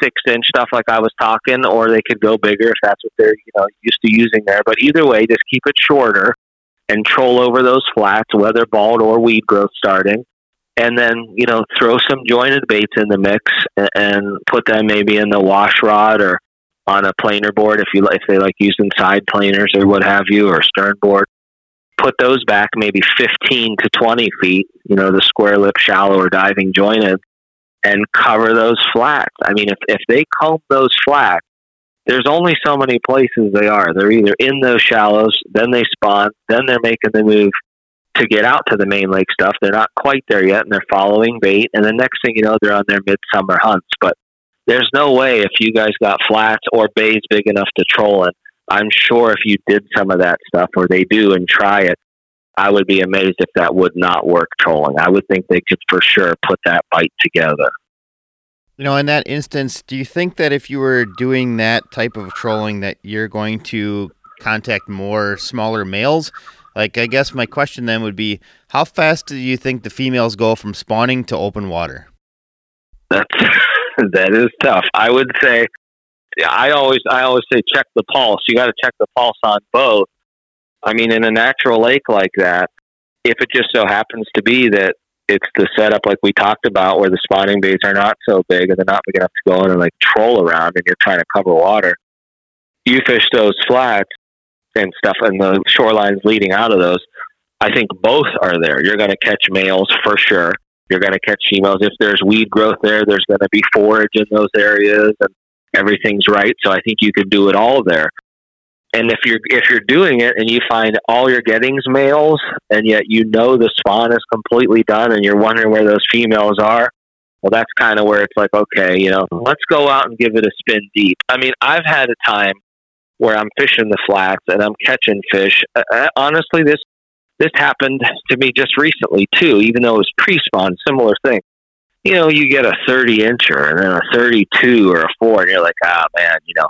Speaker 3: six inch stuff like I was talking, or they could go bigger if that's what they're you know used to using there. But either way, just keep it shorter and troll over those flats, whether bald or weed growth starting. And then you know throw some jointed baits in the mix and put them maybe in the wash rod or on a planer board if you if they like using side planers or what have you or stern board put those back maybe 15 to 20 feet, you know, the square lip, shallow, or diving jointed, and cover those flats. I mean, if, if they comb those flats, there's only so many places they are. They're either in those shallows, then they spawn, then they're making the move to get out to the main lake stuff. They're not quite there yet, and they're following bait. And the next thing you know, they're on their midsummer hunts. But there's no way if you guys got flats or bays big enough to troll in I'm sure if you did some of that stuff, or they do and try it, I would be amazed if that would not work trolling. I would think they could for sure put that bite together.
Speaker 1: You know, in that instance, do you think that if you were doing that type of trolling, that you're going to contact more smaller males? Like, I guess my question then would be, how fast do you think the females go from spawning to open water?
Speaker 3: That's that is tough. I would say I always I always say check the pulse. You got to check the pulse on both. I mean, in a natural lake like that, if it just so happens to be that it's the setup like we talked about, where the spawning bays are not so big and they're not big enough to go in and like troll around, and you're trying to cover water, you fish those flats and stuff, and the shorelines leading out of those. I think both are there. You're going to catch males for sure. You're going to catch females. If there's weed growth there, there's going to be forage in those areas, and everything's right. So I think you could do it all there. And if you're if you're doing it and you find all your gettings males, and yet you know the spawn is completely done, and you're wondering where those females are, well, that's kind of where it's like, okay, you know, let's go out and give it a spin deep. I mean, I've had a time where I'm fishing the flats and I'm catching fish. Uh, uh honestly, this this happened to me just recently too, even though it was pre-spawn, similar thing. You know, you get a 30 incher and then a 32 or a four, and you're like, ah, oh, man, you know,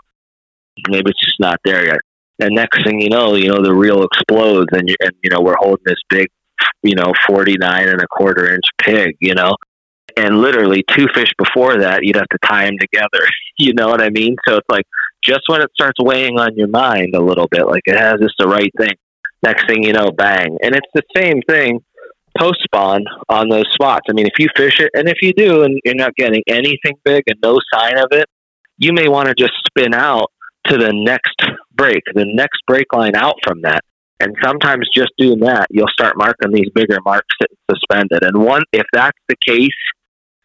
Speaker 3: maybe it's just not there yet. And next thing you know, you know, the reel explodes, and you and you know, we're holding this big, you know, 49 and a quarter inch pig, you know, and literally two fish before that, you'd have to tie them together. You know what I mean? So it's like just when it starts weighing on your mind a little bit, like it has just the right thing. Next thing you know, bang. And it's the same thing post spawn on those spots. I mean, if you fish it, and if you do, and you're not getting anything big and no sign of it, you may want to just spin out to the next break, the next break line out from that. And sometimes just doing that, you'll start marking these bigger marks sitting suspended. And one, if that's the case,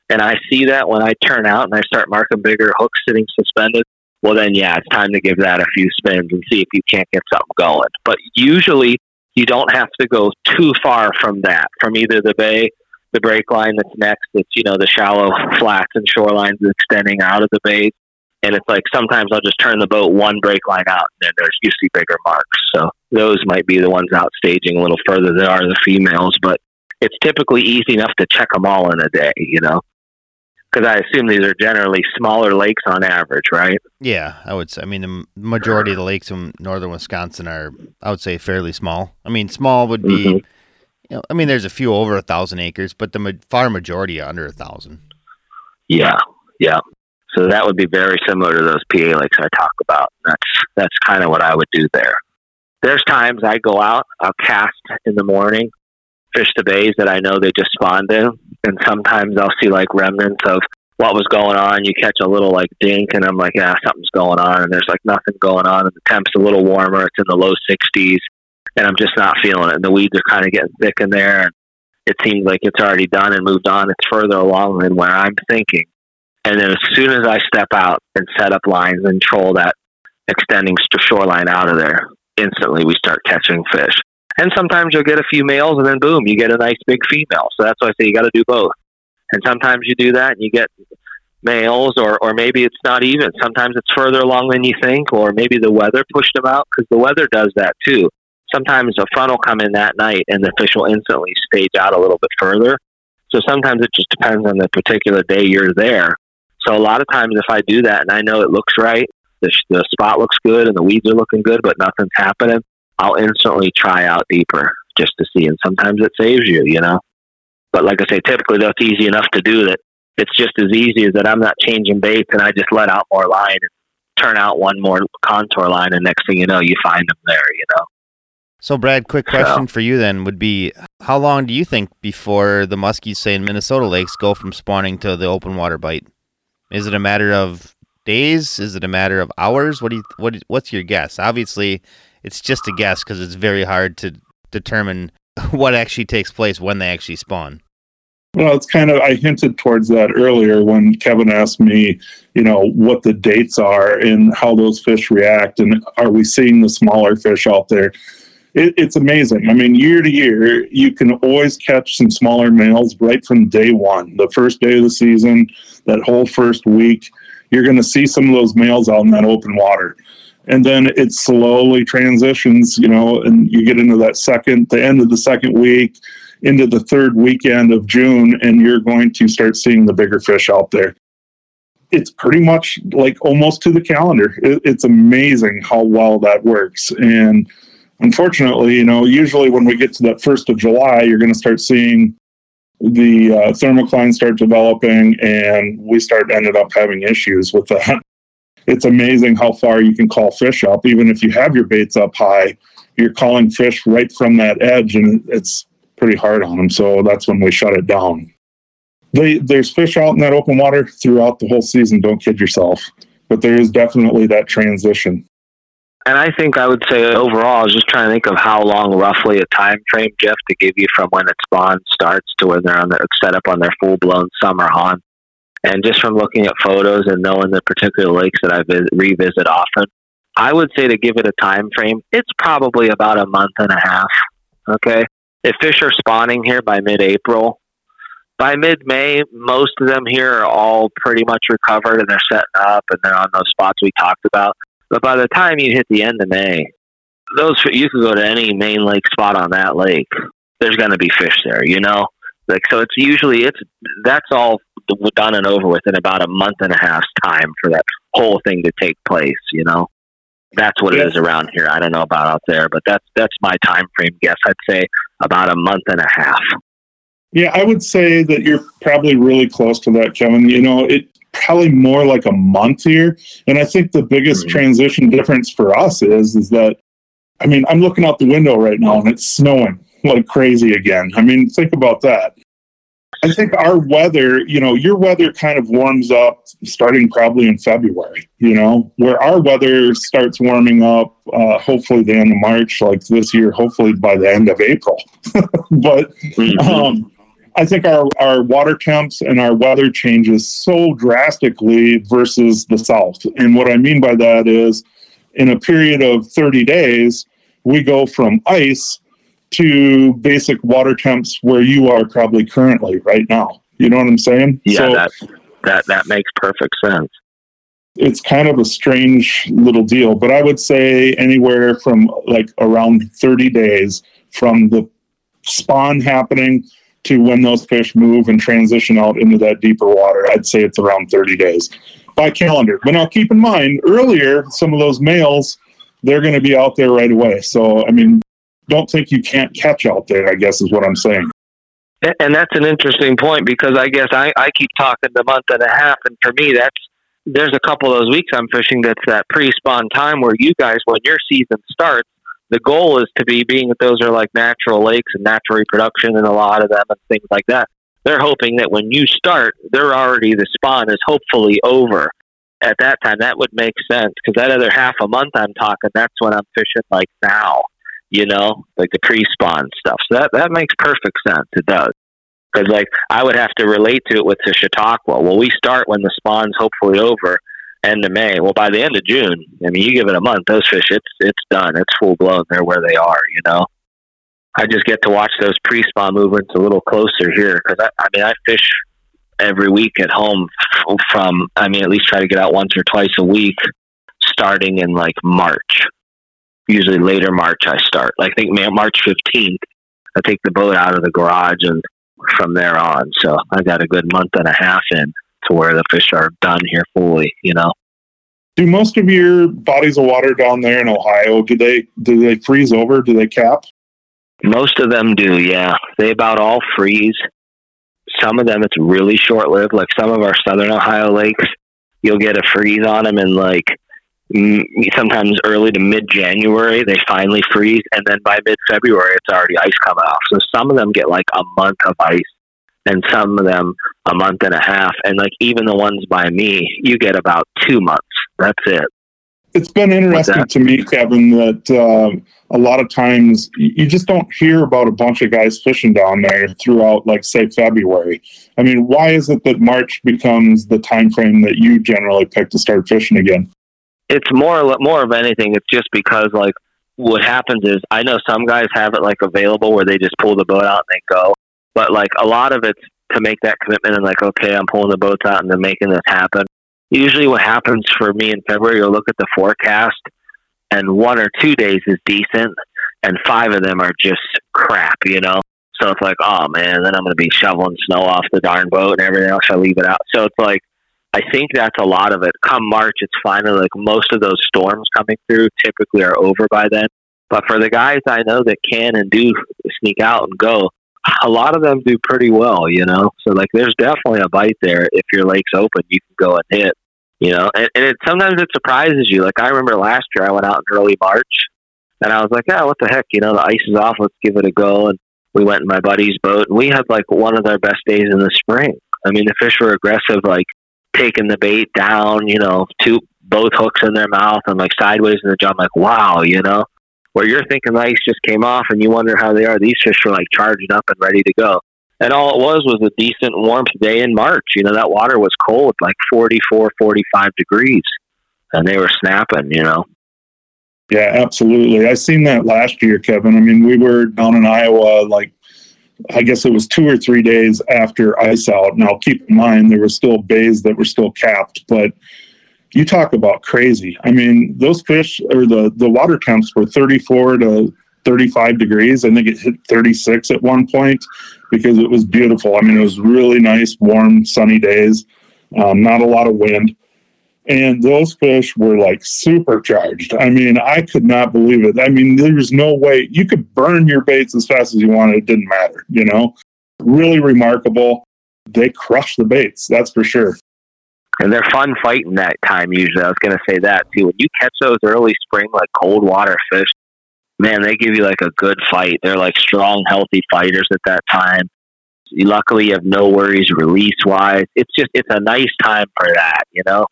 Speaker 3: and I see that when I turn out and I start marking bigger hooks sitting suspended, well, then yeah, it's time to give that a few spins and see if you can't get something going. But usually, you don't have to go too far from that, from either the bay, the break line that's next, it's you know the shallow flats and shorelines extending out of the bay, and it's like sometimes I'll just turn the boat one break line out, and then there's usually bigger marks. So those might be the ones out staging a little further than are the females, but it's typically easy enough to check them all in a day, you know. Because I assume these are generally smaller lakes on average, right?
Speaker 1: Yeah, I would say. I mean, the majority of the lakes in northern Wisconsin are, I would say, fairly small. I mean, small would be, mm-hmm. you know, I mean, there's a few over a thousand acres, but the ma- far majority are under a thousand.
Speaker 3: Yeah, yeah. So that would be very similar to those PA lakes I talk about. That's that's kind of what I would do there. There's times I go out, I'll cast in the morning, fish the bays that I know they just spawned in, and sometimes I'll see like remnants of what was going on. You catch a little like dink, and I'm like, yeah, something's going on, and there's like nothing going on, and the temp's a little warmer. It's in the low 60s, and I'm just not feeling it. And the weeds are kind of getting thick in there, and it seems like it's already done and moved on. It's further along than where I'm thinking. And then as soon as I step out and set up lines and troll that extending shoreline out of there, instantly we start catching fish. And sometimes you'll get a few males and then boom, you get a nice big female. So that's why I say you got to do both. And sometimes you do that and you get males or, or maybe it's not even. Sometimes it's further along than you think or maybe the weather pushed them out because the weather does that too. Sometimes a front will come in that night and the fish will instantly stage out a little bit further. So sometimes it just depends on the particular day you're there so a lot of times, if I do that and I know it looks right, the, the spot looks good and the weeds are looking good, but nothing's happening, I'll instantly try out deeper just to see. And sometimes it saves you, you know. But like I say, typically that's easy enough to do that. It's just as easy as that I'm not changing baits and I just let out more line and turn out one more contour line, and next thing you know, you find them there, you know.
Speaker 1: So, Brad, quick question so, for you then would be how long do you think before the muskies, say in Minnesota lakes, go from spawning to the open water bite? Is it a matter of days? Is it a matter of hours? What do you what what's your guess? Obviously, it's just a guess because it's very hard to determine what actually takes place when they actually spawn.
Speaker 2: Well, it's kind of I hinted towards that earlier when Kevin asked me, you know, what the dates are and how those fish react, and are we seeing the smaller fish out there? It, it's amazing. I mean, year to year, you can always catch some smaller males right from day one, the first day of the season that whole first week, you're going to see some of those males out in that open water. And then it slowly transitions, you know, and you get into that second, the end of the second week, into the third weekend of June, and you're going to start seeing the bigger fish out there. It's pretty much like almost to the calendar. It, it's amazing how well that works. And unfortunately, you know, usually when we get to that first of July, you're going to start seeing the uh, thermoclines start developing and we start ended up having issues with that it's amazing how far you can call fish up. Even if you have your baits up high you're calling fish right from that edge and it's pretty hard on them so that's when we shut it down. They, there's fish out in that open water throughout the whole season don't kid yourself. But there is definitely that transition.
Speaker 3: And I think I would say overall, I was just trying to think of how long roughly a time frame, Jeff, to give you from when it spawn starts to when they're on their set up on their full blown summer hunt. And just from looking at photos and knowing the particular lakes that I visit, revisit often, I would say to give it a time frame, it's probably about a month and a half. Okay. If fish are spawning here by mid April, by mid May, most of them here are all pretty much recovered and they're setting up and they're on those spots we talked about. But by the time you hit the end of May, those you can go to any main lake spot on that lake. There's going to be fish there, you know. Like so, it's usually it's that's all done and over with in about a month and a half's time for that whole thing to take place. You know, that's what it is around here. I don't know about out there, but that's that's my time frame guess. I'd say about a month and a half.
Speaker 2: Yeah, I would say that you're probably really close to that, Kevin. You know, it probably more like a month here, and I think the biggest mm-hmm. transition difference for us is is that I mean, I'm looking out the window right now and it's snowing like crazy again. I mean, think about that. I think our weather, you know, your weather kind of warms up starting probably in February, you know, where our weather starts warming up, uh, hopefully the end of March, like this year, hopefully by the end of April. but mm-hmm. um, I think our, our water temps and our weather changes so drastically versus the South. And what I mean by that is in a period of 30 days, we go from ice to basic water temps where you are probably currently right now. You know what I'm saying?
Speaker 3: Yeah, so that that that makes perfect sense.
Speaker 2: It's kind of a strange little deal, but I would say anywhere from like around 30 days from the spawn happening to when those fish move and transition out into that deeper water. I'd say it's around 30 days by calendar. But now keep in mind, earlier, some of those males, they're going to be out there right away. So, I mean, don't think you can't catch out there, I guess is what I'm saying.
Speaker 3: And that's an interesting point because I guess I, I keep talking the month and a half. And for me, that's there's a couple of those weeks I'm fishing that's that pre spawn time where you guys, when your season starts, the goal is to be being that those are like natural lakes and natural reproduction and a lot of them and things like that. They're hoping that when you start, they're already the spawn is hopefully over. At that time, that would make sense because that other half a month I'm talking, that's when I'm fishing like now you know, like the pre-spawn stuff. So that that makes perfect sense. It does. Because like I would have to relate to it with the Chautauqua. Well, we start when the spawn's hopefully over, end of May. Well, by the end of June, I mean, you give it a month, those fish, it's it's done. It's full blown. They're where they are. You know. I just get to watch those pre-spawn movements a little closer here because I, I mean I fish every week at home from I mean at least try to get out once or twice a week starting in like March usually later March I start. I think March 15th, I take the boat out of the garage and from there on. So I got a good month and a half in to where the fish are done here fully, you know.
Speaker 2: Do most of your bodies of water down there in Ohio, do they do they freeze over? Do they cap?
Speaker 3: Most of them do, yeah. They about all freeze. Some of them it's really short lived. Like some of our southern Ohio lakes, you'll get a freeze on them in like sometimes early to mid January, they finally freeze, and then by mid February, it's already ice coming off. So some of them get like a month of ice, and some of them a month and a half. And like even the ones by me, you get about two months. That's it.
Speaker 2: It's been interesting to me, Kevin, that uh, a lot of times you just don't hear about a bunch of guys fishing down there throughout, like, say, February. I mean, why is it that March becomes the time frame that you generally pick to start fishing again?
Speaker 3: It's more more of anything. It's just because like what happens is I know some guys have it like available where they just pull the boat out and they go, but like a lot of it's to make that commitment and like okay, I'm pulling the boats out and then making this happen. Usually, what happens for me in February, you'll look at the forecast, and one or two days is decent, and five of them are just crap. You know. So it's like, oh man, then I'm going to be shoveling snow off the darn boat and everything else. I leave it out. So it's like I think that's a lot of it. Come March, it's finally like most of those storms coming through typically are over by then. But for the guys I know that can and do sneak out and go, a lot of them do pretty well, you know. So like, there's definitely a bite there. If your lake's open, you can go and hit, you know. And, and it sometimes it surprises you. Like I remember last year, I went out in early March, and I was like, "Yeah, what the heck?" You know, the ice is off. Let's give it a go. And we went in my buddy's boat, and we had like one of our best days in the spring. I mean, the fish were aggressive, like taking the bait down, you know, two both hooks in their mouth and like sideways in the jaw. I'm like, wow, you know, where you're thinking the ice just came off and you wonder how they are. These fish are like charging up and ready to go. And all it was was a decent warmth day in March. You know, that water was cold, like 44, 45 degrees, and they were snapping, you know.
Speaker 2: Yeah, absolutely. I seen that last year, Kevin. I mean, we were down in Iowa, like I guess it was two or three days after ice out. Now, keep in mind there were still bays that were still capped, but you talk about crazy. I mean, those fish or the the water temps were 34 to 35 degrees. I think it hit 36 at one point because it was beautiful. I mean, it was really nice, warm, sunny days. Um, not a lot of wind and those fish were like supercharged. I mean, I could not believe it. I mean, there's no way you could burn your baits as fast as you wanted. It didn't matter, you know? Really remarkable. They crushed the baits, that's for sure.
Speaker 3: And they're fun fighting that time usually. I was going to say that too. When you catch those early spring, like cold water fish, man, they give you like a good fight. They're like strong, healthy fighters at that time. Luckily, you have no worries release wise. It's just, it's a nice time for that, you know?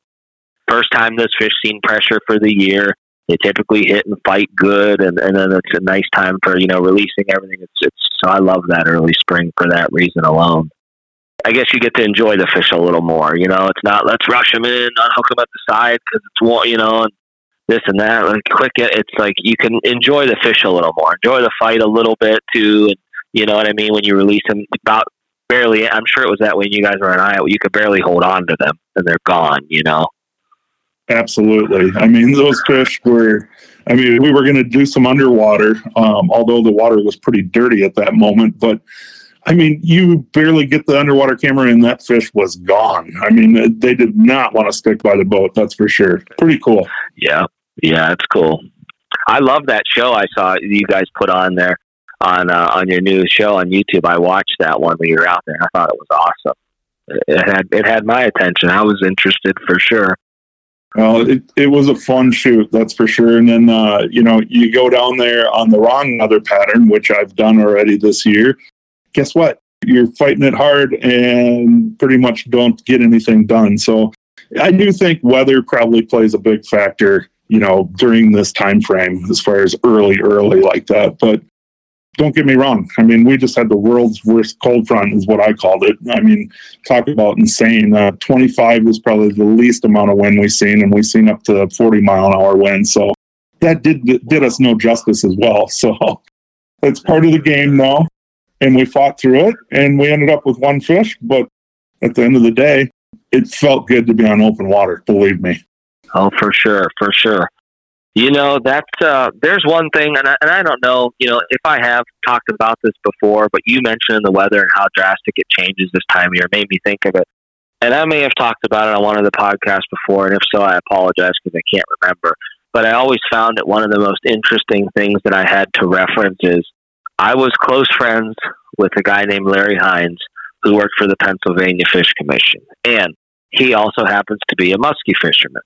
Speaker 3: First time those fish seen pressure for the year. They typically hit and fight good, and, and then it's a nice time for you know releasing everything. It's, it's so I love that early spring for that reason alone. I guess you get to enjoy the fish a little more. You know, it's not let's rush them in, unhook them at the side because it's warm. You know, and this and that. Like quick, it's like you can enjoy the fish a little more, enjoy the fight a little bit too. And you know what I mean when you release them about barely. I'm sure it was that when you guys were in Iowa. You could barely hold on to them, and they're gone. You know.
Speaker 2: Absolutely. I mean, those fish were, I mean, we were going to do some underwater, um, although the water was pretty dirty at that moment. But I mean, you barely get the underwater camera and that fish was gone. I mean, they did not want to stick by the boat, that's for sure. Pretty cool.
Speaker 3: Yeah. Yeah, it's cool. I love that show I saw you guys put on there on uh, on your new show on YouTube. I watched that one when you were out there. I thought it was awesome. It had it had my attention. I was interested for sure.
Speaker 2: Well, it, it was a fun shoot, that's for sure. And then, uh, you know, you go down there on the wrong other pattern, which I've done already this year. Guess what? You're fighting it hard and pretty much don't get anything done. So I do think weather probably plays a big factor, you know, during this time frame as far as early, early like that. But don't get me wrong. I mean, we just had the world's worst cold front, is what I called it. I mean, talk about insane. Uh, 25 was probably the least amount of wind we've seen, and we've seen up to 40 mile an hour wind. So that did did us no justice as well. So it's part of the game now, and we fought through it, and we ended up with one fish. But at the end of the day, it felt good to be on open water. Believe me.
Speaker 3: Oh, for sure, for sure. You know, that's uh, there's one thing, and I, and I don't know, you know, if I have talked about this before, but you mentioned the weather and how drastic it changes this time of year made me think of it. And I may have talked about it on one of the podcasts before, and if so, I apologize because I can't remember. But I always found that one of the most interesting things that I had to reference is I was close friends with a guy named Larry Hines who worked for the Pennsylvania Fish Commission, and he also happens to be a muskie fisherman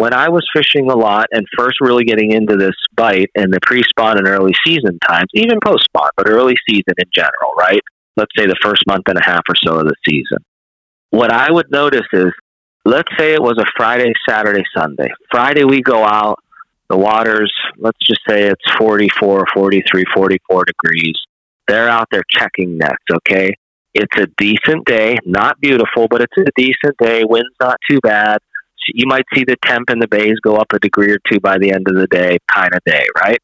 Speaker 3: when I was fishing a lot and first really getting into this bite in the pre spawn and early season times, even post spawn, but early season in general, right? Let's say the first month and a half or so of the season. What I would notice is, let's say it was a Friday, Saturday, Sunday. Friday we go out, the water's, let's just say it's 44, 43, 44 degrees. They're out there checking nets, okay? It's a decent day, not beautiful, but it's a decent day. Wind's not too bad you might see the temp in the bays go up a degree or two by the end of the day, kind of day, right?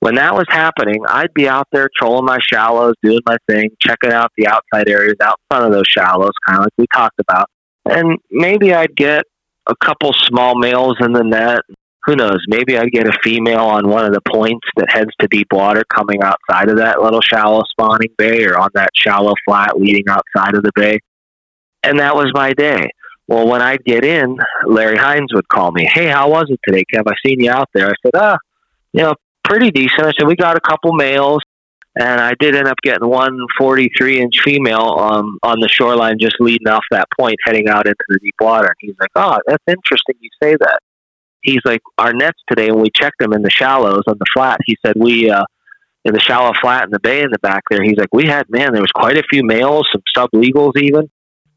Speaker 3: When that was happening, I'd be out there trolling my shallows, doing my thing, checking out the outside areas out front of those shallows, kind of like we talked about. And maybe I'd get a couple small males in the net. Who knows? Maybe I'd get a female on one of the points that heads to deep water coming outside of that little shallow spawning bay or on that shallow flat leading outside of the bay. And that was my day. Well, when I'd get in, Larry Hines would call me. Hey, how was it today, Kev? I seen you out there. I said, ah, you know, pretty decent. I said, we got a couple males, and I did end up getting one 43 inch female um, on the shoreline just leading off that point, heading out into the deep water. And he's like, oh, that's interesting you say that. He's like, our nets today, when we checked them in the shallows on the flat, he said, we, uh, in the shallow flat in the bay in the back there, he's like, we had, man, there was quite a few males, some sublegals even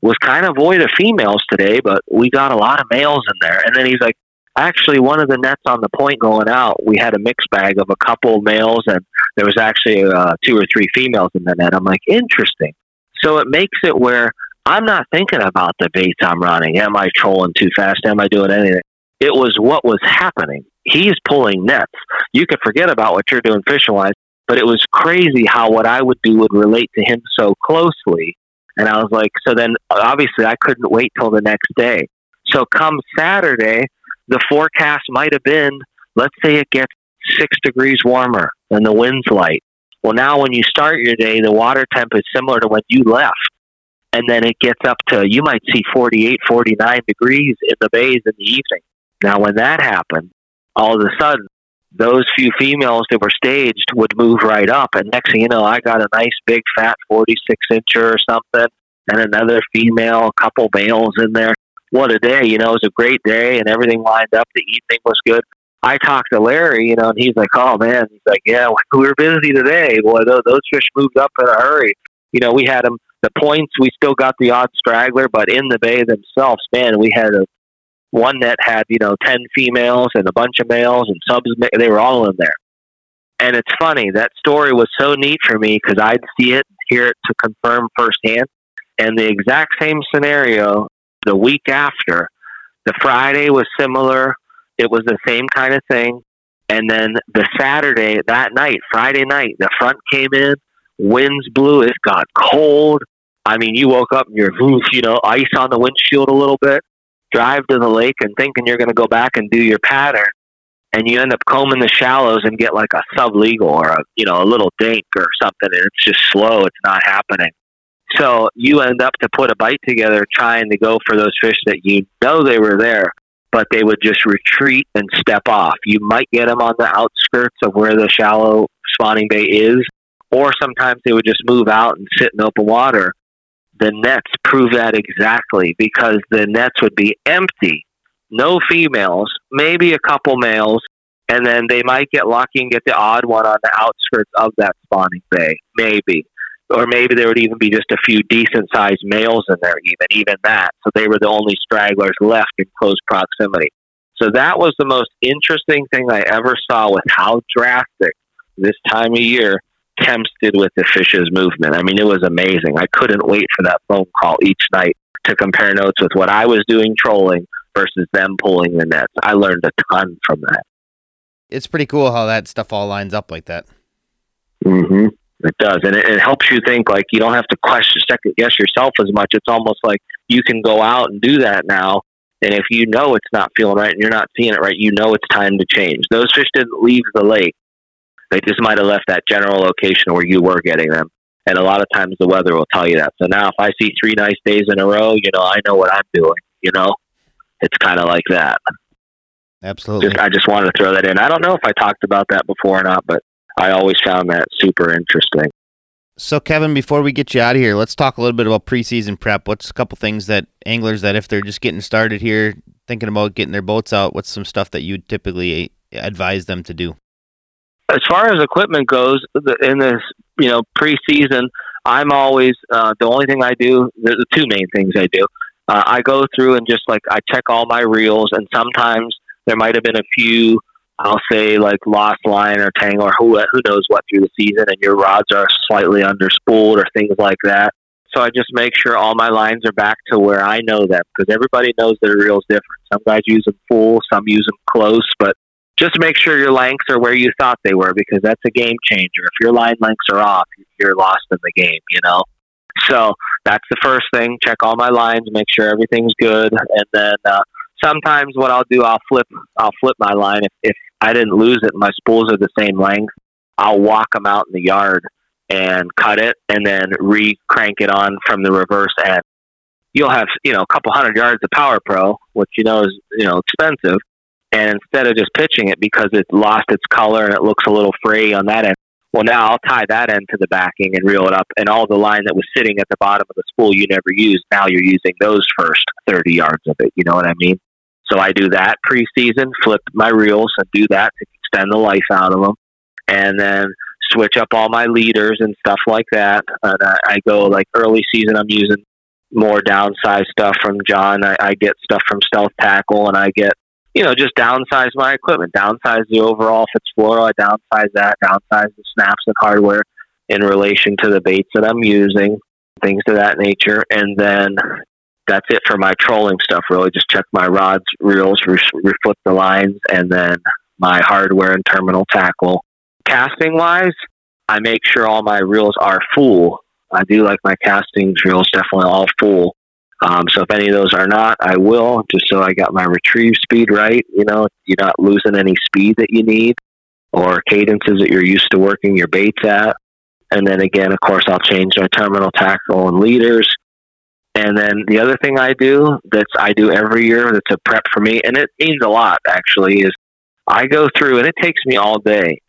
Speaker 3: was kind of void of females today, but we got a lot of males in there. And then he's like, actually, one of the nets on the point going out, we had a mixed bag of a couple males, and there was actually uh, two or three females in the net. I'm like, interesting. So it makes it where I'm not thinking about the baits I'm running. Am I trolling too fast? Am I doing anything? It was what was happening he's pulling nets. You could forget about what you're doing fishing wise, but it was crazy how what I would do would relate to him so closely. And I was like, so then obviously I couldn't wait till the next day. So come Saturday, the forecast might have been, let's say it gets six degrees warmer and the wind's light. Well, now when you start your day, the water temp is similar to when you left. And then it gets up to, you might see 48, 49 degrees in the bays in the evening. Now, when that happened, all of a sudden, those few females that were staged would move right up. And next thing you know, I got a nice big fat 46 incher or something, and another female, a couple males in there. What a day. You know, it was a great day and everything lined up. The evening was good. I talked to Larry, you know, and he's like, oh man, he's like, yeah, we were busy today. Boy, those, those fish moved up in a hurry. You know, we had them, the points, we still got the odd straggler, but in the bay themselves, man, we had a one that had you know ten females and a bunch of males and subs. They were all in there, and it's funny that story was so neat for me because I'd see it, hear it to confirm firsthand, and the exact same scenario the week after. The Friday was similar. It was the same kind of thing. And then the Saturday, that night, Friday night, the front came in, winds blew, it got cold. I mean, you woke up and you're, you know, ice on the windshield a little bit drive to the lake and thinking you're going to go back and do your pattern, and you end up combing the shallows and get like a sublegal or a you know a little dink or something, and it's just slow. It's not happening. So you end up to put a bite together trying to go for those fish that you know they were there, but they would just retreat and step off. You might get them on the outskirts of where the shallow spawning bay is, or sometimes they would just move out and sit in open water the nets prove that exactly because the nets would be empty, no females, maybe a couple males, and then they might get lucky and get the odd one on the outskirts of that spawning bay, maybe. Or maybe there would even be just a few decent sized males in there, even, even that. So they were the only stragglers left in close proximity. So that was the most interesting thing I ever saw with how drastic this time of year temps did with the fish's movement. I mean, it was amazing. I couldn't wait for that phone call each night to compare notes with what I was doing trolling versus them pulling the nets. I learned a ton from that.
Speaker 1: It's pretty cool how that stuff all lines up like that.
Speaker 3: Mm-hmm. It does, and it, it helps you think like you don't have to question, second guess yourself as much. It's almost like you can go out and do that now. And if you know it's not feeling right and you're not seeing it right, you know it's time to change. Those fish didn't leave the lake they just might have left that general location where you were getting them. And a lot of times the weather will tell you that. So now if I see three nice days in a row, you know, I know what I'm doing, you know? It's kind of like that.
Speaker 1: Absolutely.
Speaker 3: Just, I just wanted to throw that in. I don't know if I talked about that before or not, but I always found that super interesting.
Speaker 1: So, Kevin, before we get you out of here, let's talk a little bit about preseason prep. What's a couple things that anglers that if they're just getting started here, thinking about getting their boats out, what's some stuff that you typically advise them to do?
Speaker 3: As far as equipment goes, in this you know preseason, I'm always uh, the only thing I do. The two main things I do. Uh, I go through and just like I check all my reels, and sometimes there might have been a few. I'll say like lost line or tangle or who who knows what through the season, and your rods are slightly underspooled or things like that. So I just make sure all my lines are back to where I know them because everybody knows their reels different. Some guys use them full, some use them close, but just make sure your lengths are where you thought they were because that's a game changer. If your line lengths are off, you're lost in the game, you know? So that's the first thing. Check all my lines, make sure everything's good. And then uh, sometimes what I'll do, I'll flip, I'll flip my line. If, if I didn't lose it, my spools are the same length, I'll walk them out in the yard and cut it and then re crank it on from the reverse end. You'll have, you know, a couple hundred yards of Power Pro, which you know is, you know, expensive and instead of just pitching it because it lost its color and it looks a little fray on that end, well, now I'll tie that end to the backing and reel it up, and all the line that was sitting at the bottom of the spool you never used, now you're using those first 30 yards of it. You know what I mean? So I do that preseason, flip my reels and do that to extend the life out of them, and then switch up all my leaders and stuff like that. And I, I go like early season, I'm using more downsized stuff from John. I, I get stuff from Stealth Tackle, and I get you know, just downsize my equipment, downsize the overall Fitzfloro, I downsize that, downsize the snaps and hardware in relation to the baits that I'm using, things of that nature. And then that's it for my trolling stuff, really. Just check my rods, reels, reflip the lines, and then my hardware and terminal tackle. Casting wise, I make sure all my reels are full. I do like my casting reels definitely all full. Um, so if any of those are not, I will just so I got my retrieve speed right. You know, you're not losing any speed that you need or cadences that you're used to working your baits at. And then again, of course, I'll change my terminal tackle and leaders. And then the other thing I do that's I do every year that's a prep for me, and it means a lot actually, is I go through and it takes me all day,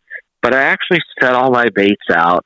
Speaker 3: but I actually set all my baits out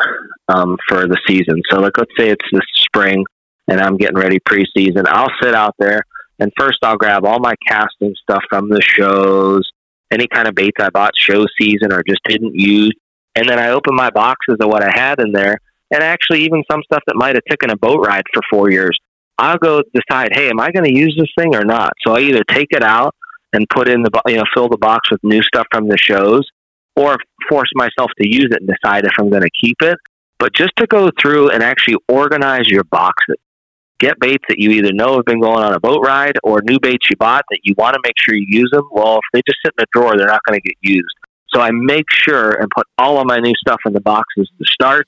Speaker 3: um, for the season. So like let's say it's this spring and I'm getting ready preseason. I'll sit out there and first I'll grab all my casting stuff from the shows, any kind of baits I bought show season or just didn't use. And then I open my boxes of what I had in there and actually even some stuff that might have taken a boat ride for four years. I'll go decide, hey, am I going to use this thing or not? So I either take it out and put in the, you know, fill the box with new stuff from the shows or force myself to use it and decide if I'm going to keep it. But just to go through and actually organize your boxes, get baits that you either know have been going on a boat ride or new baits you bought that you want to make sure you use them. Well, if they just sit in a drawer, they're not going to get used. So I make sure and put all of my new stuff in the boxes to start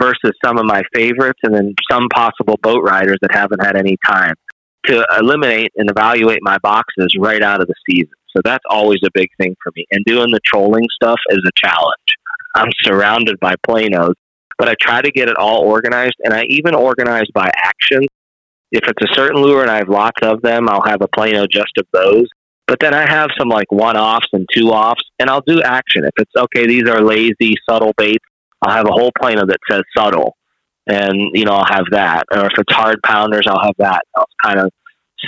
Speaker 3: versus some of my favorites and then some possible boat riders that haven't had any time to eliminate and evaluate my boxes right out of the season. So that's always a big thing for me. And doing the trolling stuff is a challenge. I'm surrounded by planos, but I try to get it all organized and I even organize by action. If it's a certain lure and I have lots of them, I'll have a plano just of those. But then I have some like one offs and two offs, and I'll do action. If it's okay, these are lazy, subtle baits, I'll have a whole plano that says subtle, and you know I'll have that. Or if it's hard pounders, I'll have that. I'll kind of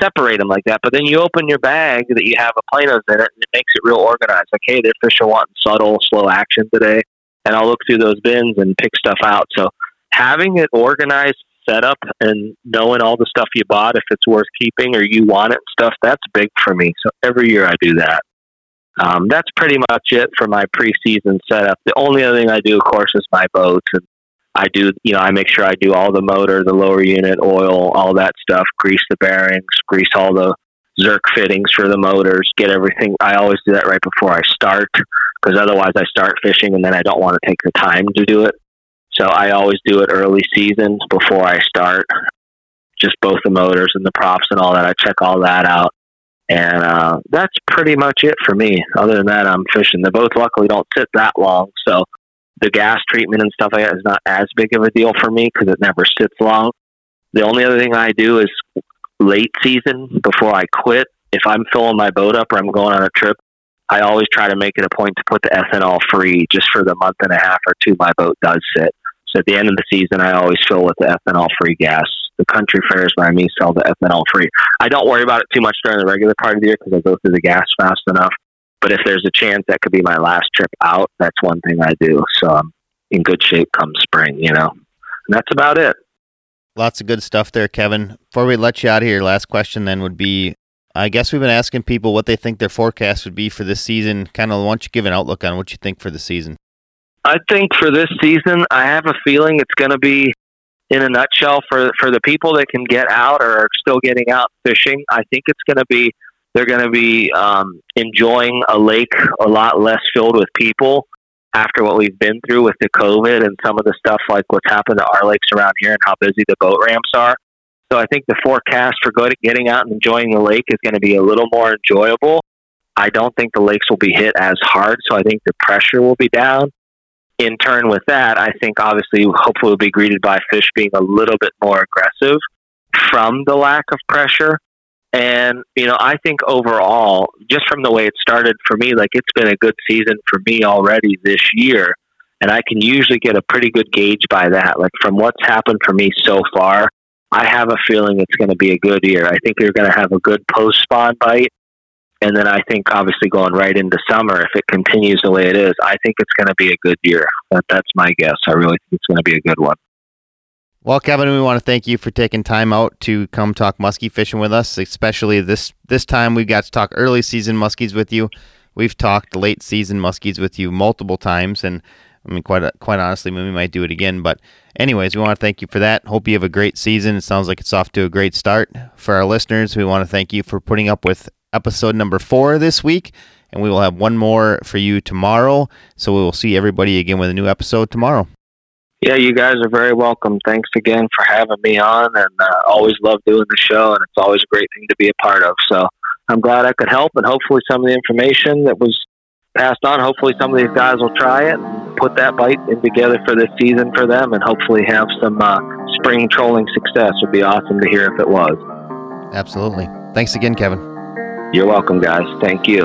Speaker 3: separate them like that. But then you open your bag that you have a planos in it, and it makes it real organized. Like, hey, their fish are wanting subtle, slow action today, and I'll look through those bins and pick stuff out. So having it organized, set up, and knowing all the stuff you bought, if it's worth keeping or you want it stuff, that's big for me. So every year I do that. Um, that's pretty much it for my preseason setup. The only other thing I do, of course, is my boats, and I do, you know, I make sure I do all the motor, the lower unit, oil, all that stuff, grease the bearings, grease all the Zerk fittings for the motors, get everything. I always do that right before I start because otherwise I start fishing and then I don't want to take the time to do it. So I always do it early season before I start. Just both the motors and the props and all that. I check all that out. And uh, that's pretty much it for me. Other than that, I'm fishing. The boats luckily don't sit that long, so the gas treatment and stuff like that is not as big of a deal for me because it never sits long. The only other thing I do is late season before I quit. If I'm filling my boat up or I'm going on a trip, I always try to make it a point to put the ethanol free just for the month and a half or two my boat does sit. At the end of the season, I always fill with the ethanol free gas the country fairs by me sell the ethanol free. I don't worry about it too much during the regular part of the year because I go through the gas fast enough. But if there's a chance that could be my last trip out, that's one thing I do. So I'm in good shape come spring, you know. And that's about it.
Speaker 1: Lots of good stuff there, Kevin. Before we let you out of here, last question then would be I guess we've been asking people what they think their forecast would be for this season. Kind of, why don't you give an outlook on what you think for the season?
Speaker 3: I think for this season, I have a feeling it's going to be in a nutshell for for the people that can get out or are still getting out fishing i think it's going to be they're going to be um, enjoying a lake a lot less filled with people after what we've been through with the covid and some of the stuff like what's happened to our lakes around here and how busy the boat ramps are. So i think the forecast for getting out and enjoying the lake is going to be a little more enjoyable. I don't think the lakes will be hit as hard so i think the pressure will be down in turn with that, I think obviously hopefully we'll be greeted by fish being a little bit more aggressive from the lack of pressure. And, you know, I think overall, just from the way it started for me, like it's been a good season for me already this year. And I can usually get a pretty good gauge by that. Like from what's happened for me so far, I have a feeling it's going to be a good year. I think you're going to have a good post spawn bite. And then I think obviously going right into summer, if it continues the way it is, I think it's going to be a good year. That, that's my guess. I really think it's going to be a good one.
Speaker 1: Well, Kevin, we want to thank you for taking time out to come talk muskie fishing with us. Especially this this time, We've got to talk early season muskies with you. We've talked late season muskies with you multiple times, and I mean, quite quite honestly, we might do it again. But anyways, we want to thank you for that. Hope you have a great season. It sounds like it's off to a great start. For our listeners, we want to thank you for putting up with episode number four this week. and we will have one more for you tomorrow. So we will see everybody again with a new episode tomorrow.
Speaker 3: Yeah, you guys are very welcome. Thanks again for having me on, and uh, always love doing the show, and it's always a great thing to be a part of. So I'm glad I could help, and hopefully some of the information that was passed on, hopefully some of these guys will try it and put that bite in together for this season for them, and hopefully have some uh, spring trolling success. Would be awesome to hear if it was.
Speaker 1: Absolutely. Thanks again, Kevin.
Speaker 3: You're welcome, guys. Thank you.